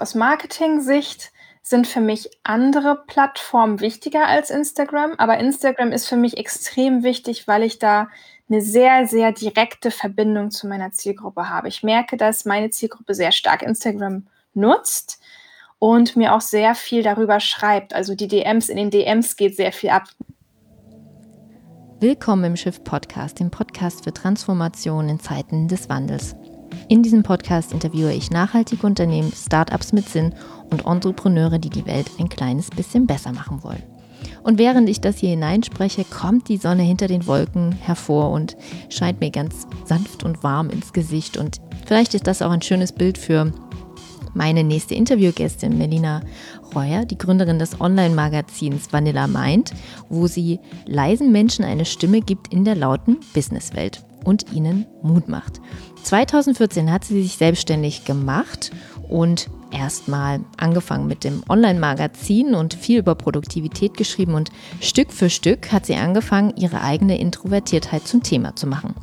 aus Marketing-Sicht sind für mich andere Plattformen wichtiger als Instagram, aber Instagram ist für mich extrem wichtig, weil ich da eine sehr, sehr direkte Verbindung zu meiner Zielgruppe habe. Ich merke, dass meine Zielgruppe sehr stark Instagram nutzt und mir auch sehr viel darüber schreibt. Also die DMs, in den DMs geht sehr viel ab. Willkommen im Schiff Podcast, dem Podcast für Transformation in Zeiten des Wandels. In diesem Podcast interviewe ich nachhaltige Unternehmen, Startups mit Sinn und Entrepreneure, die die Welt ein kleines bisschen besser machen wollen. Und während ich das hier hineinspreche, kommt die Sonne hinter den Wolken hervor und scheint mir ganz sanft und warm ins Gesicht. Und vielleicht ist das auch ein schönes Bild für meine nächste Interviewgästin, Melina Reuer, die Gründerin des Online-Magazins Vanilla Mind, wo sie leisen Menschen eine Stimme gibt in der lauten Businesswelt und ihnen Mut macht. 2014 hat sie sich selbstständig gemacht und erstmal angefangen mit dem Online-Magazin und viel über Produktivität geschrieben und Stück für Stück hat sie angefangen, ihre eigene Introvertiertheit zum Thema zu machen.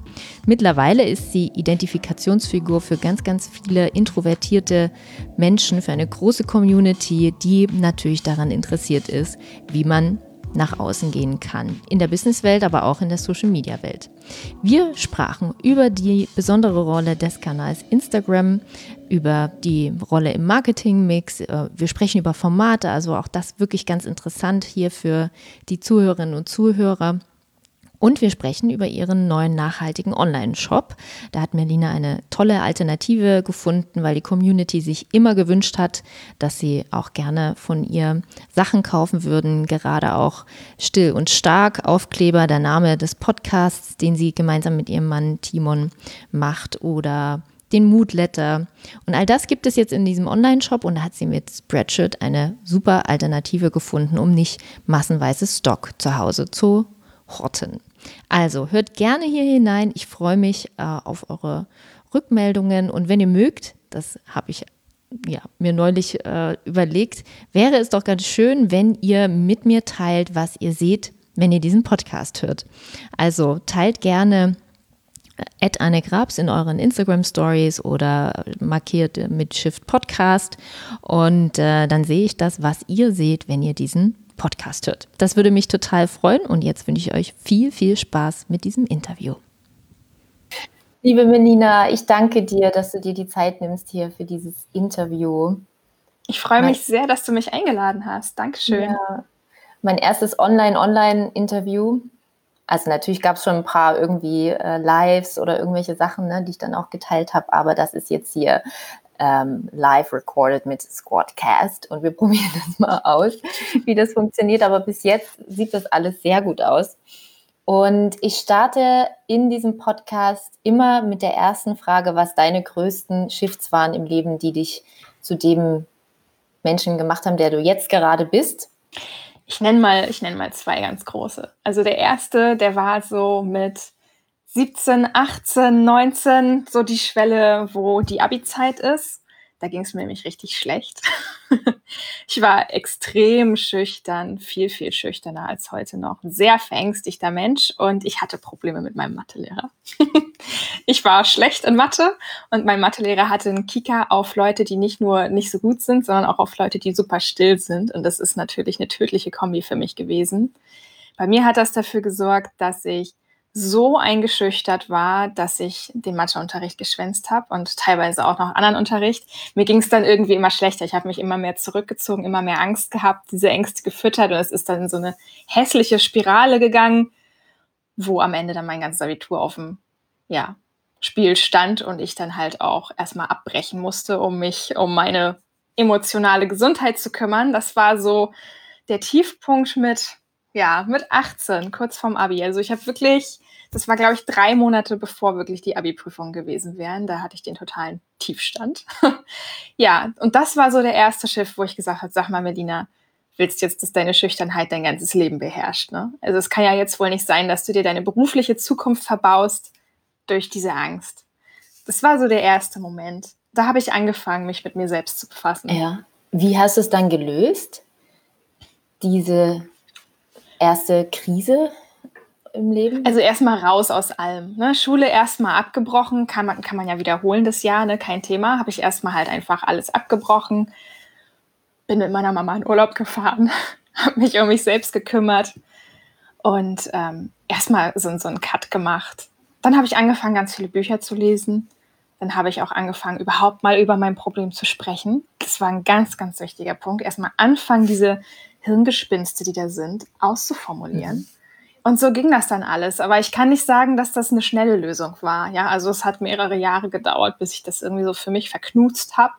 Mittlerweile ist sie Identifikationsfigur für ganz, ganz viele introvertierte Menschen, für eine große Community, die natürlich daran interessiert ist, wie man nach außen gehen kann. In der Businesswelt, aber auch in der Social-Media-Welt. Wir sprachen über die besondere Rolle des Kanals Instagram, über die Rolle im Marketing-Mix. Äh, wir sprechen über Formate, also auch das wirklich ganz interessant hier für die Zuhörerinnen und Zuhörer. Und wir sprechen über ihren neuen nachhaltigen Online-Shop. Da hat Melina eine tolle Alternative gefunden, weil die Community sich immer gewünscht hat, dass sie auch gerne von ihr Sachen kaufen würden. Gerade auch Still und Stark, Aufkleber, der Name des Podcasts, den sie gemeinsam mit ihrem Mann Timon macht oder den Mood Letter. Und all das gibt es jetzt in diesem Online-Shop und da hat sie mit Spreadshirt eine super Alternative gefunden, um nicht massenweise Stock zu Hause zu horten. Also hört gerne hier hinein. Ich freue mich äh, auf eure Rückmeldungen und wenn ihr mögt, das habe ich ja, mir neulich äh, überlegt, wäre es doch ganz schön, wenn ihr mit mir teilt, was ihr seht, wenn ihr diesen Podcast hört. Also teilt gerne äh, Add Anne Grabs in euren Instagram Stories oder markiert mit Shift Podcast und äh, dann sehe ich das, was ihr seht, wenn ihr diesen Podcast hört. Das würde mich total freuen und jetzt wünsche ich euch viel, viel Spaß mit diesem Interview. Liebe Melina, ich danke dir, dass du dir die Zeit nimmst hier für dieses Interview. Ich freue mich sehr, dass du mich eingeladen hast. Dankeschön. Ja, mein erstes Online-Online-Interview. Also natürlich gab es schon ein paar irgendwie äh, Lives oder irgendwelche Sachen, ne, die ich dann auch geteilt habe, aber das ist jetzt hier ähm, live recorded mit Squadcast und wir probieren das mal aus, wie das funktioniert. Aber bis jetzt sieht das alles sehr gut aus. Und ich starte in diesem Podcast immer mit der ersten Frage, was deine größten Shifts waren im Leben, die dich zu dem Menschen gemacht haben, der du jetzt gerade bist. Ich nenne mal, ich nenne mal zwei ganz große. Also der erste, der war so mit 17, 18, 19, so die Schwelle, wo die Abi-Zeit ist. Da ging es mir nämlich richtig schlecht. ich war extrem schüchtern, viel, viel schüchterner als heute noch. Ein sehr verängstigter Mensch und ich hatte Probleme mit meinem Mathelehrer. ich war schlecht in Mathe und mein Mathelehrer hatte einen Kicker auf Leute, die nicht nur nicht so gut sind, sondern auch auf Leute, die super still sind. Und das ist natürlich eine tödliche Kombi für mich gewesen. Bei mir hat das dafür gesorgt, dass ich so eingeschüchtert war, dass ich den Matheunterricht geschwänzt habe und teilweise auch noch anderen Unterricht. Mir ging es dann irgendwie immer schlechter. Ich habe mich immer mehr zurückgezogen, immer mehr Angst gehabt, diese Ängste gefüttert und es ist dann in so eine hässliche Spirale gegangen, wo am Ende dann mein ganzes Abitur auf dem ja, Spiel stand und ich dann halt auch erstmal abbrechen musste, um mich um meine emotionale Gesundheit zu kümmern. Das war so der Tiefpunkt mit ja, mit 18, kurz vorm Abi. Also ich habe wirklich das war, glaube ich, drei Monate bevor wirklich die Abi-Prüfung gewesen wären. Da hatte ich den totalen Tiefstand. ja, und das war so der erste Schiff, wo ich gesagt habe, sag mal, Melina, willst jetzt, dass deine Schüchternheit dein ganzes Leben beherrscht. Ne? Also es kann ja jetzt wohl nicht sein, dass du dir deine berufliche Zukunft verbaust durch diese Angst. Das war so der erste Moment. Da habe ich angefangen, mich mit mir selbst zu befassen. Ja. Wie hast du es dann gelöst? Diese erste Krise? Im Leben? Also erstmal raus aus allem. Ne? Schule erstmal abgebrochen, kann man, kann man ja wiederholen das Jahr, ne? kein Thema. Habe ich erstmal halt einfach alles abgebrochen. Bin mit meiner Mama in Urlaub gefahren, habe mich um mich selbst gekümmert und ähm, erstmal so, so einen Cut gemacht. Dann habe ich angefangen, ganz viele Bücher zu lesen. Dann habe ich auch angefangen, überhaupt mal über mein Problem zu sprechen. Das war ein ganz, ganz wichtiger Punkt. Erstmal anfangen, diese Hirngespinste, die da sind, auszuformulieren. Mhm. Und so ging das dann alles. Aber ich kann nicht sagen, dass das eine schnelle Lösung war. Ja, also es hat mehrere Jahre gedauert, bis ich das irgendwie so für mich verknutzt habe.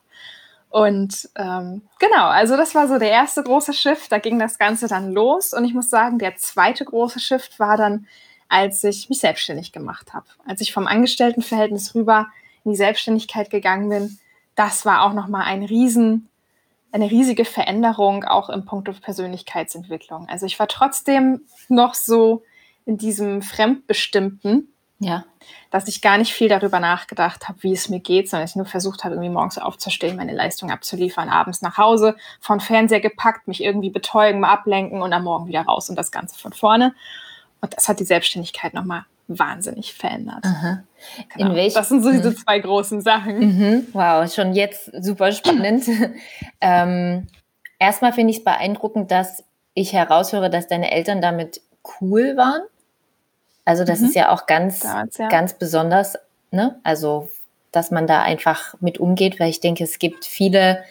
Und ähm, genau, also das war so der erste große Shift. Da ging das Ganze dann los. Und ich muss sagen, der zweite große Shift war dann, als ich mich selbstständig gemacht habe. Als ich vom Angestelltenverhältnis rüber in die Selbstständigkeit gegangen bin, das war auch nochmal ein riesen eine riesige Veränderung auch im Punkt Persönlichkeitsentwicklung. Also ich war trotzdem noch so in diesem Fremdbestimmten, ja. dass ich gar nicht viel darüber nachgedacht habe, wie es mir geht, sondern ich nur versucht habe, irgendwie morgens aufzustehen, meine Leistung abzuliefern, abends nach Hause, von Fernseher gepackt, mich irgendwie betäuben, mal ablenken und am Morgen wieder raus und das Ganze von vorne. Und das hat die Selbstständigkeit nochmal wahnsinnig verändert. Genau. In welch, das sind so diese mhm. zwei großen Sachen. Mhm. Wow, schon jetzt super spannend. ähm, erstmal finde ich es beeindruckend, dass ich heraushöre, dass deine Eltern damit cool waren. Also das mhm. ist ja auch ganz, Damals, ja. ganz besonders. Ne? Also, dass man da einfach mit umgeht, weil ich denke, es gibt viele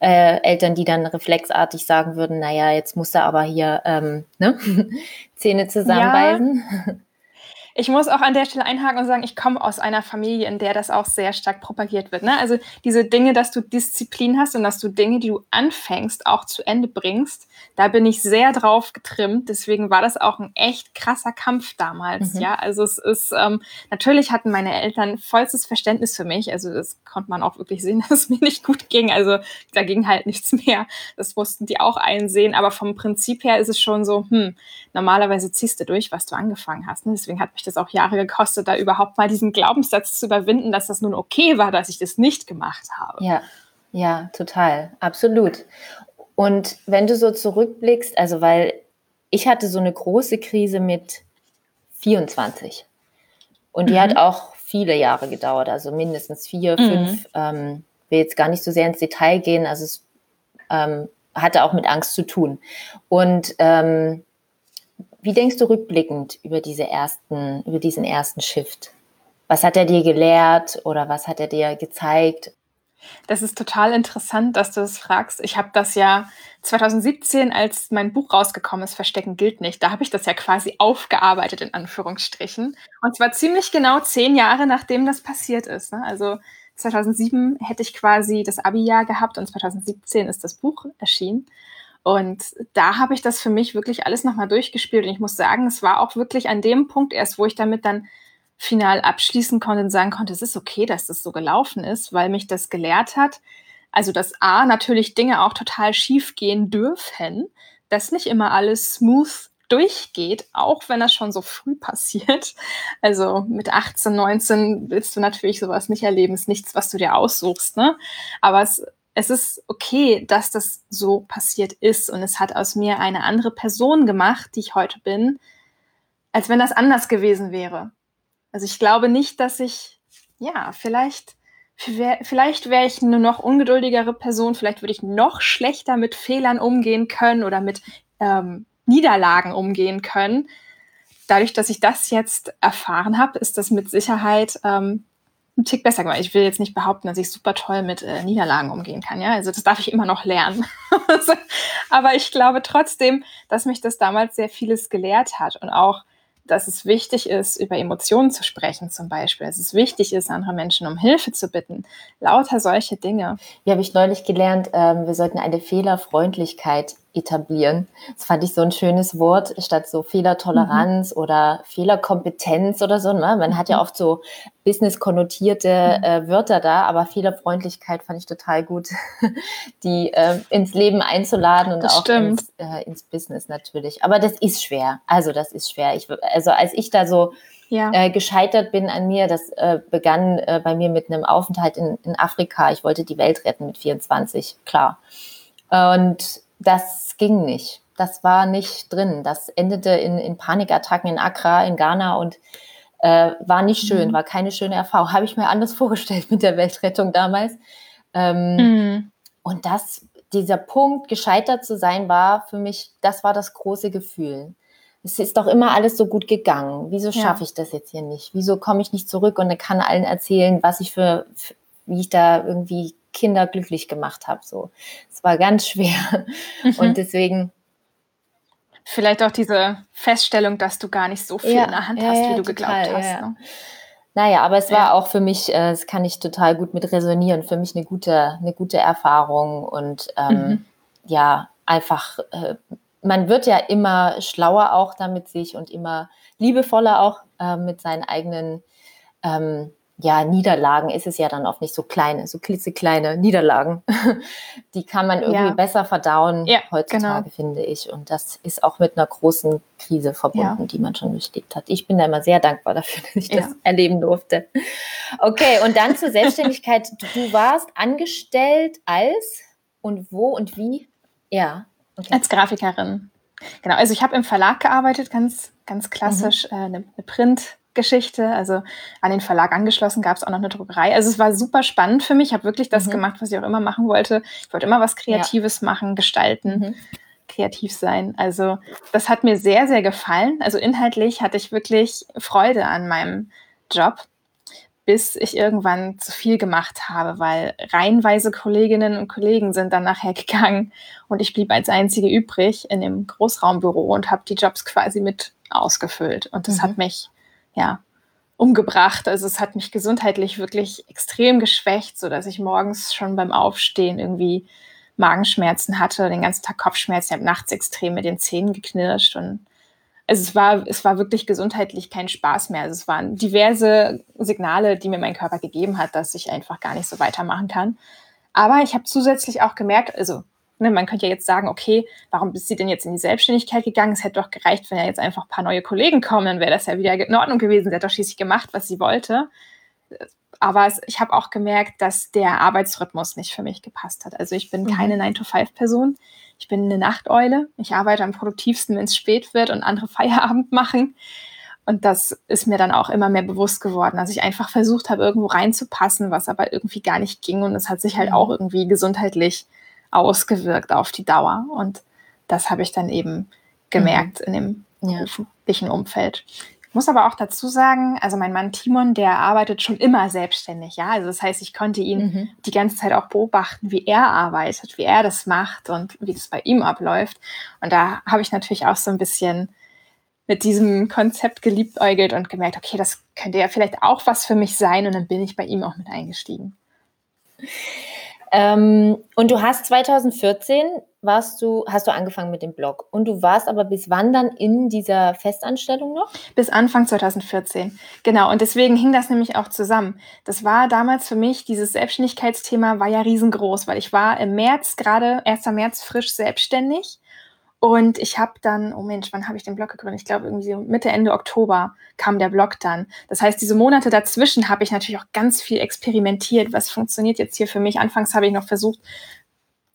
äh, Eltern, die dann reflexartig sagen würden, naja, jetzt muss er aber hier ähm, ne? Zähne zusammenbeißen. Ja. Ich muss auch an der Stelle einhaken und sagen, ich komme aus einer Familie, in der das auch sehr stark propagiert wird. Ne? Also diese Dinge, dass du Disziplin hast und dass du Dinge, die du anfängst, auch zu Ende bringst, da bin ich sehr drauf getrimmt. Deswegen war das auch ein echt krasser Kampf damals. Mhm. Ja, also es ist ähm, natürlich hatten meine Eltern vollstes Verständnis für mich. Also das konnte man auch wirklich sehen, dass es mir nicht gut ging. Also da ging halt nichts mehr. Das mussten die auch einsehen. Aber vom Prinzip her ist es schon so, hm, normalerweise ziehst du durch, was du angefangen hast. Ne? Deswegen hat mich das auch Jahre gekostet, da überhaupt mal diesen Glaubenssatz zu überwinden, dass das nun okay war, dass ich das nicht gemacht habe. Ja, ja, total, absolut. Und wenn du so zurückblickst, also weil ich hatte so eine große Krise mit 24 und die mhm. hat auch viele Jahre gedauert, also mindestens vier, mhm. fünf. Ähm, will jetzt gar nicht so sehr ins Detail gehen, also es ähm, hatte auch mit Angst zu tun. Und ähm, wie denkst du rückblickend über diese ersten, über diesen ersten Shift? Was hat er dir gelehrt oder was hat er dir gezeigt? Das ist total interessant, dass du das fragst. Ich habe das ja 2017, als mein Buch rausgekommen ist, Verstecken gilt nicht, da habe ich das ja quasi aufgearbeitet, in Anführungsstrichen. Und zwar ziemlich genau zehn Jahre, nachdem das passiert ist. Ne? Also 2007 hätte ich quasi das Abi-Jahr gehabt und 2017 ist das Buch erschienen. Und da habe ich das für mich wirklich alles nochmal durchgespielt. Und ich muss sagen, es war auch wirklich an dem Punkt erst, wo ich damit dann final abschließen konnte und sagen konnte, es ist okay, dass das so gelaufen ist, weil mich das gelehrt hat. Also, dass A, natürlich Dinge auch total schief gehen dürfen, dass nicht immer alles smooth durchgeht, auch wenn das schon so früh passiert. Also mit 18, 19 willst du natürlich sowas nicht erleben, ist nichts, was du dir aussuchst, ne? Aber es es ist okay, dass das so passiert ist und es hat aus mir eine andere Person gemacht, die ich heute bin, als wenn das anders gewesen wäre. Also ich glaube nicht, dass ich, ja, vielleicht, vielleicht wäre ich eine noch ungeduldigere Person, vielleicht würde ich noch schlechter mit Fehlern umgehen können oder mit ähm, Niederlagen umgehen können. Dadurch, dass ich das jetzt erfahren habe, ist das mit Sicherheit ähm, ein Tick besser gemacht. Ich will jetzt nicht behaupten, dass ich super toll mit äh, Niederlagen umgehen kann. Ja, also das darf ich immer noch lernen. Aber ich glaube trotzdem, dass mich das damals sehr vieles gelehrt hat und auch dass es wichtig ist, über Emotionen zu sprechen zum Beispiel. Dass es wichtig ist, andere Menschen um Hilfe zu bitten. Lauter solche Dinge. Wie habe ich neulich gelernt, ähm, wir sollten eine Fehlerfreundlichkeit etablieren. Das fand ich so ein schönes Wort, statt so Fehlertoleranz mhm. oder Fehlerkompetenz oder so. Ne? Man hat ja mhm. oft so business-konnotierte mhm. äh, Wörter da, aber Fehlerfreundlichkeit fand ich total gut, die äh, ins Leben einzuladen und das auch ins, äh, ins, Business natürlich. Aber das ist schwer. Also das ist schwer. Ich, also als ich da so ja. äh, gescheitert bin an mir, das äh, begann äh, bei mir mit einem Aufenthalt in, in Afrika. Ich wollte die Welt retten mit 24, klar. Und das ging nicht. das war nicht drin. Das endete in, in Panikattacken in Accra, in Ghana und äh, war nicht schön, mhm. war keine schöne Erfahrung. Habe ich mir anders vorgestellt mit der Weltrettung damals. Ähm, mhm. Und das, dieser Punkt, gescheitert zu sein, war für mich, das war das große Gefühl. Es ist doch immer alles so gut gegangen. Wieso schaffe ja. ich das jetzt hier nicht? Wieso komme ich nicht zurück und kann allen erzählen, was ich für, wie ich da irgendwie Kinder glücklich gemacht habe? So, es war ganz schwer. Mhm. Und deswegen Vielleicht auch diese Feststellung, dass du gar nicht so viel ja, in der Hand ja, hast, wie ja, du total, geglaubt hast. Ne? Naja, aber es war auch für mich, äh, das kann ich total gut mit resonieren, für mich eine gute, eine gute Erfahrung und ähm, mhm. ja, einfach, äh, man wird ja immer schlauer auch damit sich und immer liebevoller auch äh, mit seinen eigenen ähm, ja, Niederlagen ist es ja dann oft nicht so kleine, so klitzekleine Niederlagen. Die kann man irgendwie ja. besser verdauen ja, heutzutage, genau. finde ich. Und das ist auch mit einer großen Krise verbunden, ja. die man schon durchlebt hat. Ich bin da immer sehr dankbar dafür, dass ich das erleben durfte. Okay, und dann zur Selbstständigkeit. Du warst angestellt als und wo und wie? Ja. Okay. Als Grafikerin. Genau, also ich habe im Verlag gearbeitet, ganz, ganz klassisch, mhm. äh, eine, eine Print- Geschichte. Also an den Verlag angeschlossen gab es auch noch eine Druckerei. Also es war super spannend für mich. Ich habe wirklich das mhm. gemacht, was ich auch immer machen wollte. Ich wollte immer was Kreatives ja. machen, gestalten, mhm. kreativ sein. Also das hat mir sehr, sehr gefallen. Also inhaltlich hatte ich wirklich Freude an meinem Job, bis ich irgendwann zu viel gemacht habe, weil reihenweise Kolleginnen und Kollegen sind dann nachher gegangen und ich blieb als Einzige übrig in dem Großraumbüro und habe die Jobs quasi mit ausgefüllt. Und das mhm. hat mich ja, umgebracht. Also es hat mich gesundheitlich wirklich extrem geschwächt, sodass ich morgens schon beim Aufstehen irgendwie Magenschmerzen hatte, den ganzen Tag Kopfschmerzen. Habe nachts extrem mit den Zähnen geknirscht und also es war, es war wirklich gesundheitlich kein Spaß mehr. Also es waren diverse Signale, die mir mein Körper gegeben hat, dass ich einfach gar nicht so weitermachen kann. Aber ich habe zusätzlich auch gemerkt, also Ne, man könnte ja jetzt sagen, okay, warum bist sie denn jetzt in die Selbstständigkeit gegangen? Es hätte doch gereicht, wenn ja jetzt einfach ein paar neue Kollegen kommen, dann wäre das ja wieder in Ordnung gewesen. Sie hat doch schließlich gemacht, was sie wollte. Aber es, ich habe auch gemerkt, dass der Arbeitsrhythmus nicht für mich gepasst hat. Also ich bin mhm. keine 9-to-5-Person. Ich bin eine Nachteule. Ich arbeite am produktivsten, wenn es spät wird und andere Feierabend machen. Und das ist mir dann auch immer mehr bewusst geworden, dass ich einfach versucht habe, irgendwo reinzupassen, was aber irgendwie gar nicht ging. Und es hat sich halt mhm. auch irgendwie gesundheitlich ausgewirkt auf die Dauer. Und das habe ich dann eben gemerkt mhm. in dem beruflichen Umfeld. Ich muss aber auch dazu sagen, also mein Mann Timon, der arbeitet schon immer selbstständig, ja. Also das heißt, ich konnte ihn mhm. die ganze Zeit auch beobachten, wie er arbeitet, wie er das macht und wie das bei ihm abläuft. Und da habe ich natürlich auch so ein bisschen mit diesem Konzept geliebäugelt und gemerkt, okay, das könnte ja vielleicht auch was für mich sein. Und dann bin ich bei ihm auch mit eingestiegen. Ähm, und du hast 2014 warst du, hast du angefangen mit dem Blog. Und du warst aber bis wann dann in dieser Festanstellung noch? Bis Anfang 2014. Genau. Und deswegen hing das nämlich auch zusammen. Das war damals für mich, dieses Selbstständigkeitsthema war ja riesengroß, weil ich war im März, gerade 1. März frisch selbstständig und ich habe dann, oh Mensch, wann habe ich den Blog gegründet? Ich glaube, irgendwie Mitte, Ende Oktober kam der Blog dann. Das heißt, diese Monate dazwischen habe ich natürlich auch ganz viel experimentiert. Was funktioniert jetzt hier für mich? Anfangs habe ich noch versucht,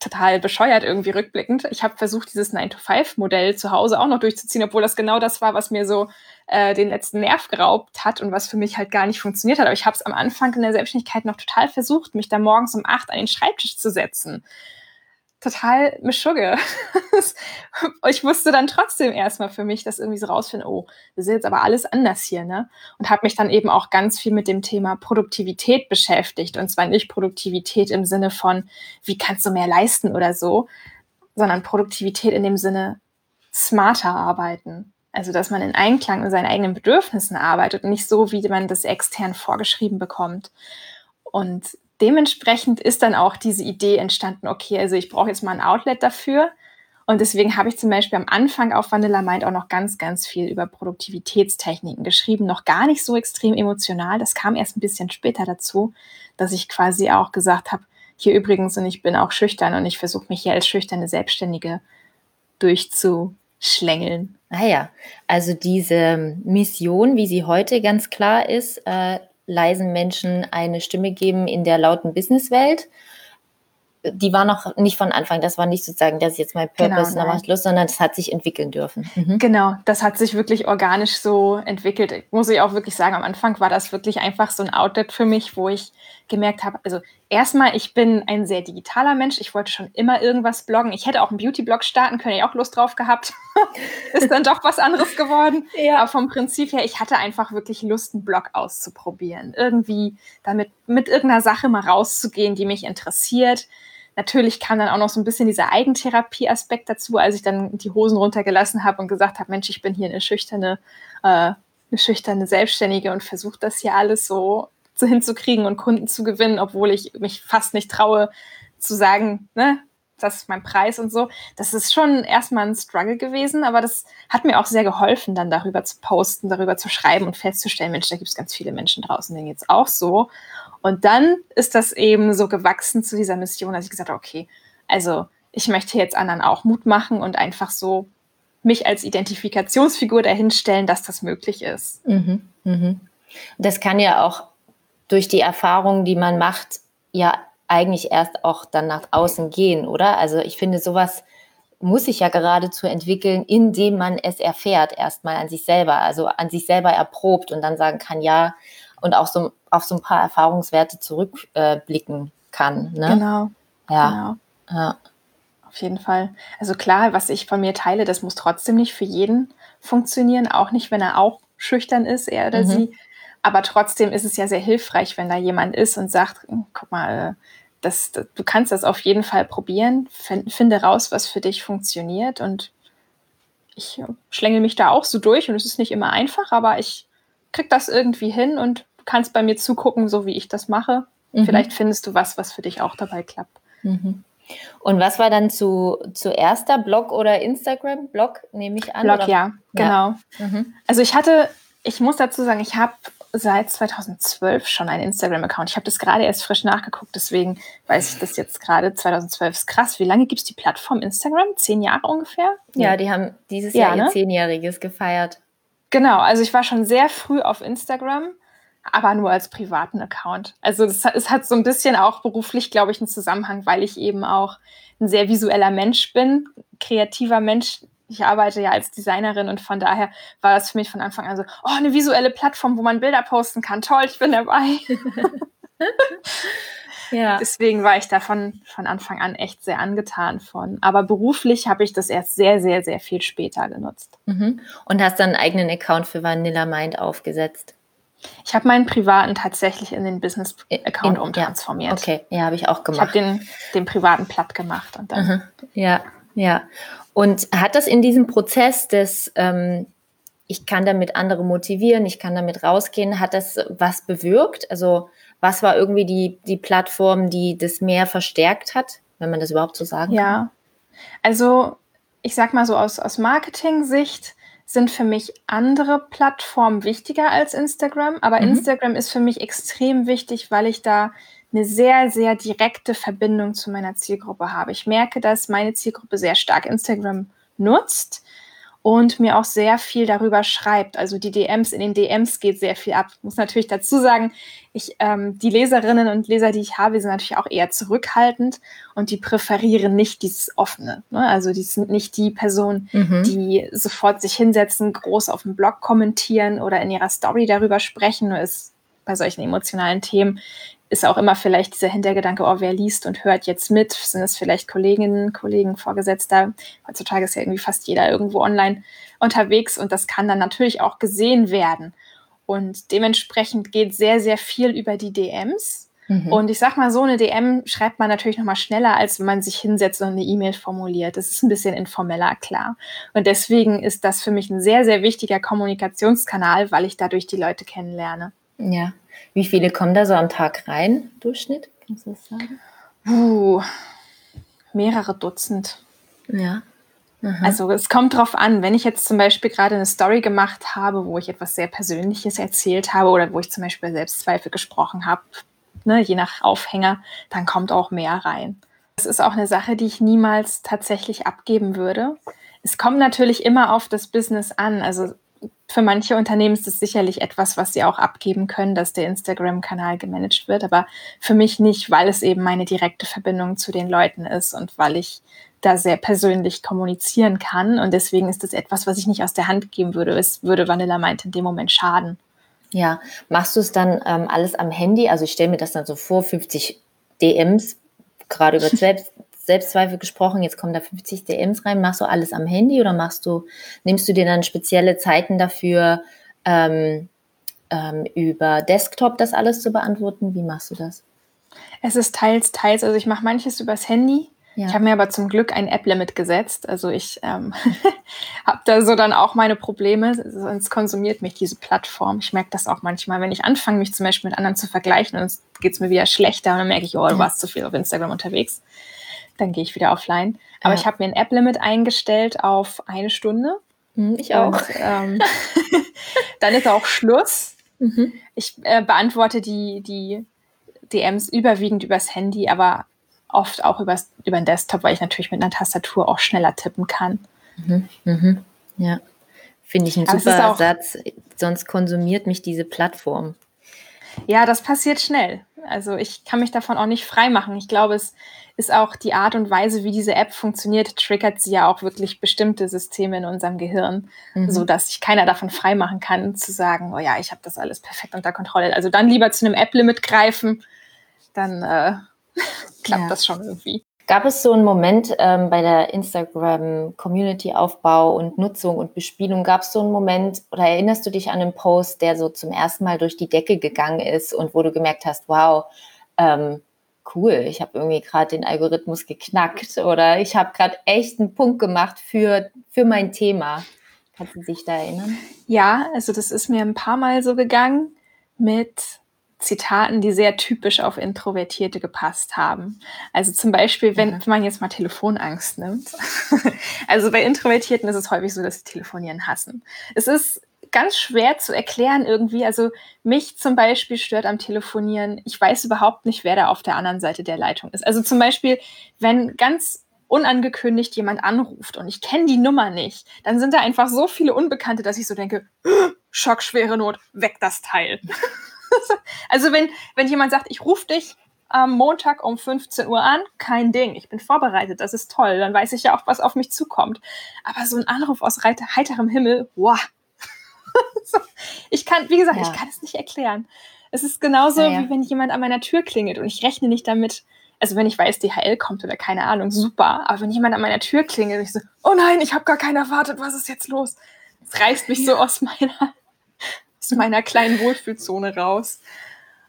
total bescheuert irgendwie rückblickend. Ich habe versucht, dieses 9-to-5-Modell zu Hause auch noch durchzuziehen, obwohl das genau das war, was mir so äh, den letzten Nerv geraubt hat und was für mich halt gar nicht funktioniert hat. Aber ich habe es am Anfang in der Selbstständigkeit noch total versucht, mich da morgens um acht an den Schreibtisch zu setzen total Mischugge. ich wusste dann trotzdem erstmal für mich, dass irgendwie so rausfinden, oh, das ist jetzt aber alles anders hier, ne? Und habe mich dann eben auch ganz viel mit dem Thema Produktivität beschäftigt. Und zwar nicht Produktivität im Sinne von, wie kannst du mehr leisten oder so, sondern Produktivität in dem Sinne smarter arbeiten. Also, dass man in Einklang mit seinen eigenen Bedürfnissen arbeitet und nicht so, wie man das extern vorgeschrieben bekommt. Und dementsprechend ist dann auch diese Idee entstanden, okay, also ich brauche jetzt mal ein Outlet dafür. Und deswegen habe ich zum Beispiel am Anfang auf Vanilla Mind auch noch ganz, ganz viel über Produktivitätstechniken geschrieben, noch gar nicht so extrem emotional. Das kam erst ein bisschen später dazu, dass ich quasi auch gesagt habe, hier übrigens, und ich bin auch schüchtern und ich versuche mich hier als schüchterne Selbstständige durchzuschlängeln. Ah ja, also diese Mission, wie sie heute ganz klar ist, äh, leisen Menschen eine Stimme geben in der lauten Businesswelt. die war noch nicht von Anfang, das war nicht sozusagen, das ist jetzt mein genau, Purpose, genau, ich Lust, sondern es hat sich entwickeln dürfen. Mhm. Genau, das hat sich wirklich organisch so entwickelt. Muss ich auch wirklich sagen, am Anfang war das wirklich einfach so ein Outlet für mich, wo ich gemerkt habe, also erstmal, ich bin ein sehr digitaler Mensch, ich wollte schon immer irgendwas bloggen. Ich hätte auch einen Beauty-Blog starten können, ich auch Lust drauf gehabt. ist dann doch was anderes geworden. Ja. Aber vom Prinzip her, ich hatte einfach wirklich Lust, einen Blog auszuprobieren. Irgendwie damit mit irgendeiner Sache mal rauszugehen, die mich interessiert Natürlich kam dann auch noch so ein bisschen dieser Eigentherapie-Aspekt dazu, als ich dann die Hosen runtergelassen habe und gesagt habe, Mensch, ich bin hier eine schüchterne, äh, eine schüchterne Selbstständige und versuche das hier alles so, so hinzukriegen und Kunden zu gewinnen, obwohl ich mich fast nicht traue zu sagen, ne, das ist mein Preis und so. Das ist schon erstmal ein Struggle gewesen, aber das hat mir auch sehr geholfen, dann darüber zu posten, darüber zu schreiben und festzustellen, Mensch, da gibt es ganz viele Menschen draußen, denen es auch so. Und dann ist das eben so gewachsen zu dieser Mission, dass ich gesagt habe, okay, also ich möchte jetzt anderen auch Mut machen und einfach so mich als Identifikationsfigur dahinstellen, dass das möglich ist. Mhm, mhm. Das kann ja auch durch die Erfahrungen, die man macht, ja eigentlich erst auch dann nach außen gehen, oder? Also ich finde, sowas muss sich ja geradezu entwickeln, indem man es erfährt, erstmal an sich selber, also an sich selber erprobt und dann sagen kann, ja, und auch so auf so ein paar Erfahrungswerte zurückblicken äh, kann. Ne? Genau. Ja. Genau. ja. Auf jeden Fall. Also klar, was ich von mir teile, das muss trotzdem nicht für jeden funktionieren, auch nicht, wenn er auch schüchtern ist, er oder mhm. sie. Aber trotzdem ist es ja sehr hilfreich, wenn da jemand ist und sagt, hm, guck mal, das, das, du kannst das auf jeden Fall probieren, finde raus, was für dich funktioniert. Und ich schlängel mich da auch so durch und es ist nicht immer einfach, aber ich krieg das irgendwie hin und kannst bei mir zugucken, so wie ich das mache. Mhm. Vielleicht findest du was, was für dich auch dabei klappt. Mhm. Und was war dann zu, zuerst der Blog oder Instagram? Blog nehme ich an. Blog, oder? ja, genau. Mhm. Also ich hatte, ich muss dazu sagen, ich habe seit 2012 schon einen Instagram-Account. Ich habe das gerade erst frisch nachgeguckt, deswegen weiß ich das jetzt gerade. 2012 ist krass. Wie lange gibt es die Plattform Instagram? Zehn Jahre ungefähr? Ja, die haben dieses ja, Jahr ihr ne? Zehnjähriges gefeiert. Genau, also ich war schon sehr früh auf Instagram, aber nur als privaten Account. Also es hat so ein bisschen auch beruflich, glaube ich, einen Zusammenhang, weil ich eben auch ein sehr visueller Mensch bin, kreativer Mensch. Ich arbeite ja als Designerin und von daher war das für mich von Anfang an so, oh, eine visuelle Plattform, wo man Bilder posten kann. Toll, ich bin dabei. Ja. Deswegen war ich davon von Anfang an echt sehr angetan von. Aber beruflich habe ich das erst sehr, sehr, sehr viel später genutzt. Mhm. Und hast dann einen eigenen Account für Vanilla Mind aufgesetzt? Ich habe meinen privaten tatsächlich in den Business-Account umtransformiert. Ja. Okay, ja, habe ich auch gemacht. Ich habe den, den privaten platt gemacht. Und dann mhm. Ja, ja. Und hat das in diesem Prozess des, ähm, ich kann damit andere motivieren, ich kann damit rausgehen, hat das was bewirkt? Also was war irgendwie die, die Plattform, die das mehr verstärkt hat, wenn man das überhaupt so sagen ja. kann? Ja, also ich sag mal so aus, aus Marketing-Sicht sind für mich andere Plattformen wichtiger als Instagram, aber mhm. Instagram ist für mich extrem wichtig, weil ich da eine sehr, sehr direkte Verbindung zu meiner Zielgruppe habe. Ich merke, dass meine Zielgruppe sehr stark Instagram nutzt und mir auch sehr viel darüber schreibt. Also die DMs, in den DMs geht sehr viel ab. Ich muss natürlich dazu sagen, ich, ähm, die Leserinnen und Leser, die ich habe, sind natürlich auch eher zurückhaltend und die präferieren nicht dieses Offene. Ne? Also die sind nicht die Personen, mhm. die sofort sich hinsetzen, groß auf dem Blog kommentieren oder in ihrer Story darüber sprechen. Nur ist bei solchen emotionalen Themen ist auch immer vielleicht dieser Hintergedanke, oh, wer liest und hört jetzt mit? Sind es vielleicht Kolleginnen, Kollegen, Vorgesetzter? Heutzutage ist ja irgendwie fast jeder irgendwo online unterwegs und das kann dann natürlich auch gesehen werden. Und dementsprechend geht sehr, sehr viel über die DMs. Mhm. Und ich sag mal so, eine DM schreibt man natürlich nochmal schneller, als wenn man sich hinsetzt und eine E-Mail formuliert. Das ist ein bisschen informeller, klar. Und deswegen ist das für mich ein sehr, sehr wichtiger Kommunikationskanal, weil ich dadurch die Leute kennenlerne. Ja, wie viele kommen da so am Tag rein, Durchschnitt? Kannst du das sagen? Uh, mehrere Dutzend. Ja. Aha. Also es kommt drauf an, wenn ich jetzt zum Beispiel gerade eine Story gemacht habe, wo ich etwas sehr Persönliches erzählt habe oder wo ich zum Beispiel Selbstzweifel gesprochen habe, ne, je nach Aufhänger, dann kommt auch mehr rein. Das ist auch eine Sache, die ich niemals tatsächlich abgeben würde. Es kommt natürlich immer auf das Business an. Also Für manche Unternehmen ist es sicherlich etwas, was sie auch abgeben können, dass der Instagram-Kanal gemanagt wird, aber für mich nicht, weil es eben meine direkte Verbindung zu den Leuten ist und weil ich da sehr persönlich kommunizieren kann. Und deswegen ist das etwas, was ich nicht aus der Hand geben würde. Es würde Vanilla meint in dem Moment schaden. Ja, machst du es dann ähm, alles am Handy? Also ich stelle mir das dann so vor, 50 DMs, gerade über Selbst Selbstzweifel gesprochen, jetzt kommen da 50 DMs rein. Machst du alles am Handy oder machst du, nimmst du dir dann spezielle Zeiten dafür, ähm, ähm, über Desktop das alles zu beantworten? Wie machst du das? Es ist teils, teils. Also ich mache manches übers Handy, ja. Ich habe mir aber zum Glück ein App-Limit gesetzt. Also ich ähm, habe da so dann auch meine Probleme, sonst konsumiert mich diese Plattform. Ich merke das auch manchmal, wenn ich anfange, mich zum Beispiel mit anderen zu vergleichen und es geht mir wieder schlechter und dann merke ich, oh, du warst zu viel auf Instagram unterwegs. Dann gehe ich wieder offline. Aber ja. ich habe mir ein App-Limit eingestellt auf eine Stunde. Hm, ich auch. Und, ähm, dann ist auch Schluss. Mhm. Ich äh, beantworte die, die DMs überwiegend übers Handy, aber oft auch übers, über den Desktop, weil ich natürlich mit einer Tastatur auch schneller tippen kann. Mhm, mhm, ja, finde ich ein Aber super Satz. Sonst konsumiert mich diese Plattform. Ja, das passiert schnell. Also ich kann mich davon auch nicht freimachen. Ich glaube, es ist auch die Art und Weise, wie diese App funktioniert, triggert sie ja auch wirklich bestimmte Systeme in unserem Gehirn, mhm. so dass sich keiner davon freimachen kann, zu sagen, oh ja, ich habe das alles perfekt unter Kontrolle. Also dann lieber zu einem App-Limit greifen, dann äh, klappt ja. das schon irgendwie. Gab es so einen Moment ähm, bei der Instagram-Community-Aufbau und Nutzung und Bespielung, gab es so einen Moment oder erinnerst du dich an einen Post, der so zum ersten Mal durch die Decke gegangen ist und wo du gemerkt hast, wow, ähm, cool, ich habe irgendwie gerade den Algorithmus geknackt oder ich habe gerade echt einen Punkt gemacht für, für mein Thema. Kannst du dich da erinnern? Ja, also das ist mir ein paar Mal so gegangen mit Zitaten, die sehr typisch auf Introvertierte gepasst haben. Also zum Beispiel, wenn mhm. man jetzt mal Telefonangst nimmt. also bei Introvertierten ist es häufig so, dass sie telefonieren hassen. Es ist ganz schwer zu erklären irgendwie. Also mich zum Beispiel stört am Telefonieren, ich weiß überhaupt nicht, wer da auf der anderen Seite der Leitung ist. Also zum Beispiel, wenn ganz unangekündigt jemand anruft und ich kenne die Nummer nicht, dann sind da einfach so viele Unbekannte, dass ich so denke, Schockschwere Not, weg das Teil. also wenn, wenn jemand sagt, ich rufe dich am Montag um 15 Uhr an, kein Ding, ich bin vorbereitet, das ist toll, dann weiß ich ja auch, was auf mich zukommt. Aber so ein Anruf aus heiterem Himmel, wow. ich kann, wie gesagt, ja. ich kann es nicht erklären. Es ist genauso, ja, ja. wie wenn jemand an meiner Tür klingelt und ich rechne nicht damit, also wenn ich weiß, DHL kommt oder keine Ahnung, super. Aber wenn jemand an meiner Tür klingelt und ich so, oh nein, ich habe gar keinen erwartet, was ist jetzt los? Es reißt mich so aus meiner aus meiner kleinen Wohlfühlzone raus.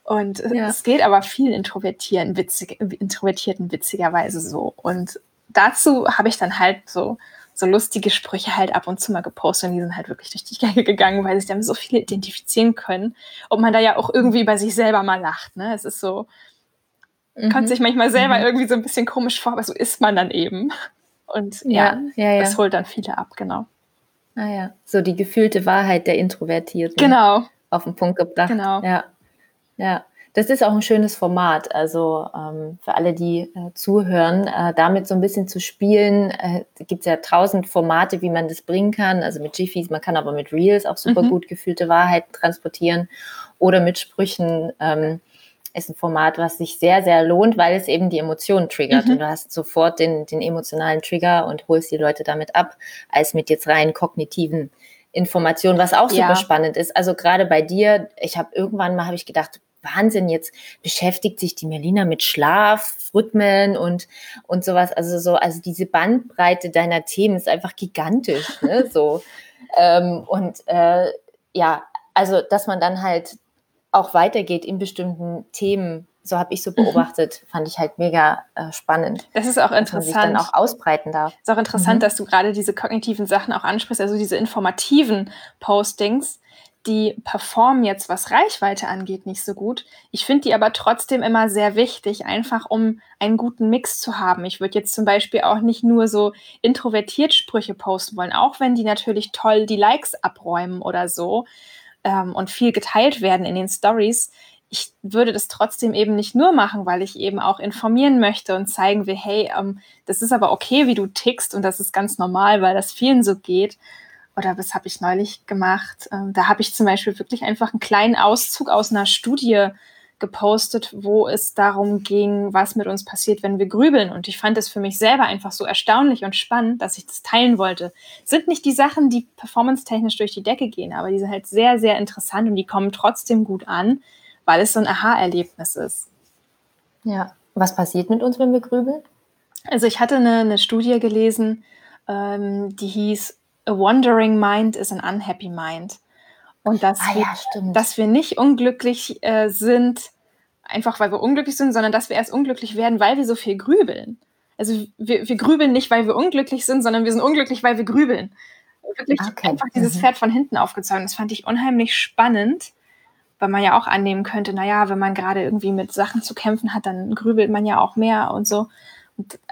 Und ja. es geht aber vielen Introvertierten, witzig, Introvertierten witzigerweise so. Und dazu habe ich dann halt so, so lustige Sprüche halt ab und zu mal gepostet und die sind halt wirklich durch die Gänge gegangen, weil sich damit so viele identifizieren können. Und man da ja auch irgendwie bei sich selber mal lacht. Ne? Es ist so, mhm. kommt sich manchmal selber mhm. irgendwie so ein bisschen komisch vor, aber so ist man dann eben. Und ja, ja, ja, ja. das holt dann viele ab, genau. Ah ja, so die gefühlte Wahrheit der Introvertierten. Genau. Auf den Punkt gebracht. Genau. Ja. Ja. Das ist auch ein schönes Format. Also ähm, für alle, die äh, zuhören, äh, damit so ein bisschen zu spielen. Äh, gibt es ja tausend Formate, wie man das bringen kann. Also mit Jiffys, man kann aber mit Reels auch super mhm. gut gefühlte Wahrheiten transportieren oder mit Sprüchen. Ähm, ist ein Format, was sich sehr, sehr lohnt, weil es eben die Emotionen triggert. Mhm. Und du hast sofort den, den emotionalen Trigger und holst die Leute damit ab, als mit jetzt rein kognitiven Informationen, was auch super ja. spannend ist. Also gerade bei dir, ich habe irgendwann mal habe ich gedacht, Wahnsinn, jetzt beschäftigt sich die Melina mit Schlaf, Rhythmen und, und sowas. Also so, also diese Bandbreite deiner Themen ist einfach gigantisch. Ne? So. ähm, und äh, ja, also dass man dann halt auch weitergeht in bestimmten Themen. So habe ich so mhm. beobachtet, mhm. fand ich halt mega äh, spannend. Das ist auch interessant. Dass man sich dann auch ausbreiten darf. Ist auch interessant, mhm. dass du gerade diese kognitiven Sachen auch ansprichst, also diese informativen Postings, die performen jetzt, was Reichweite angeht, nicht so gut. Ich finde die aber trotzdem immer sehr wichtig, einfach um einen guten Mix zu haben. Ich würde jetzt zum Beispiel auch nicht nur so introvertiert Sprüche posten wollen, auch wenn die natürlich toll die Likes abräumen oder so ähm, und viel geteilt werden in den Stories, ich würde das trotzdem eben nicht nur machen, weil ich eben auch informieren möchte und zeigen will, hey, ähm, das ist aber okay, wie du tickst und das ist ganz normal, weil das vielen so geht. oder was habe ich neulich gemacht? Ähm, da habe ich zum Beispiel wirklich einfach einen kleinen Auszug aus einer Studie gepostet, wo es darum ging, was mit uns passiert, wenn wir grübeln. Und ich fand es für mich selber einfach so erstaunlich und spannend, dass ich das teilen wollte. Sind nicht die Sachen, die performance-technisch durch die Decke gehen, aber die sind halt sehr, sehr interessant und die kommen trotzdem gut an, weil es so ein Aha-Erlebnis ist. Ja, was passiert mit uns, wenn wir grübeln? Also ich hatte eine, eine Studie gelesen, ähm, die hieß A Wandering Mind is an Unhappy Mind. Und dass, ah, wir, ja, dass wir nicht unglücklich äh, sind, einfach weil wir unglücklich sind, sondern dass wir erst unglücklich werden, weil wir so viel grübeln. Also wir, wir grübeln nicht, weil wir unglücklich sind, sondern wir sind unglücklich, weil wir grübeln. Wirklich okay. einfach dieses mhm. Pferd von hinten aufgezogen. Das fand ich unheimlich spannend, weil man ja auch annehmen könnte, naja, wenn man gerade irgendwie mit Sachen zu kämpfen hat, dann grübelt man ja auch mehr und so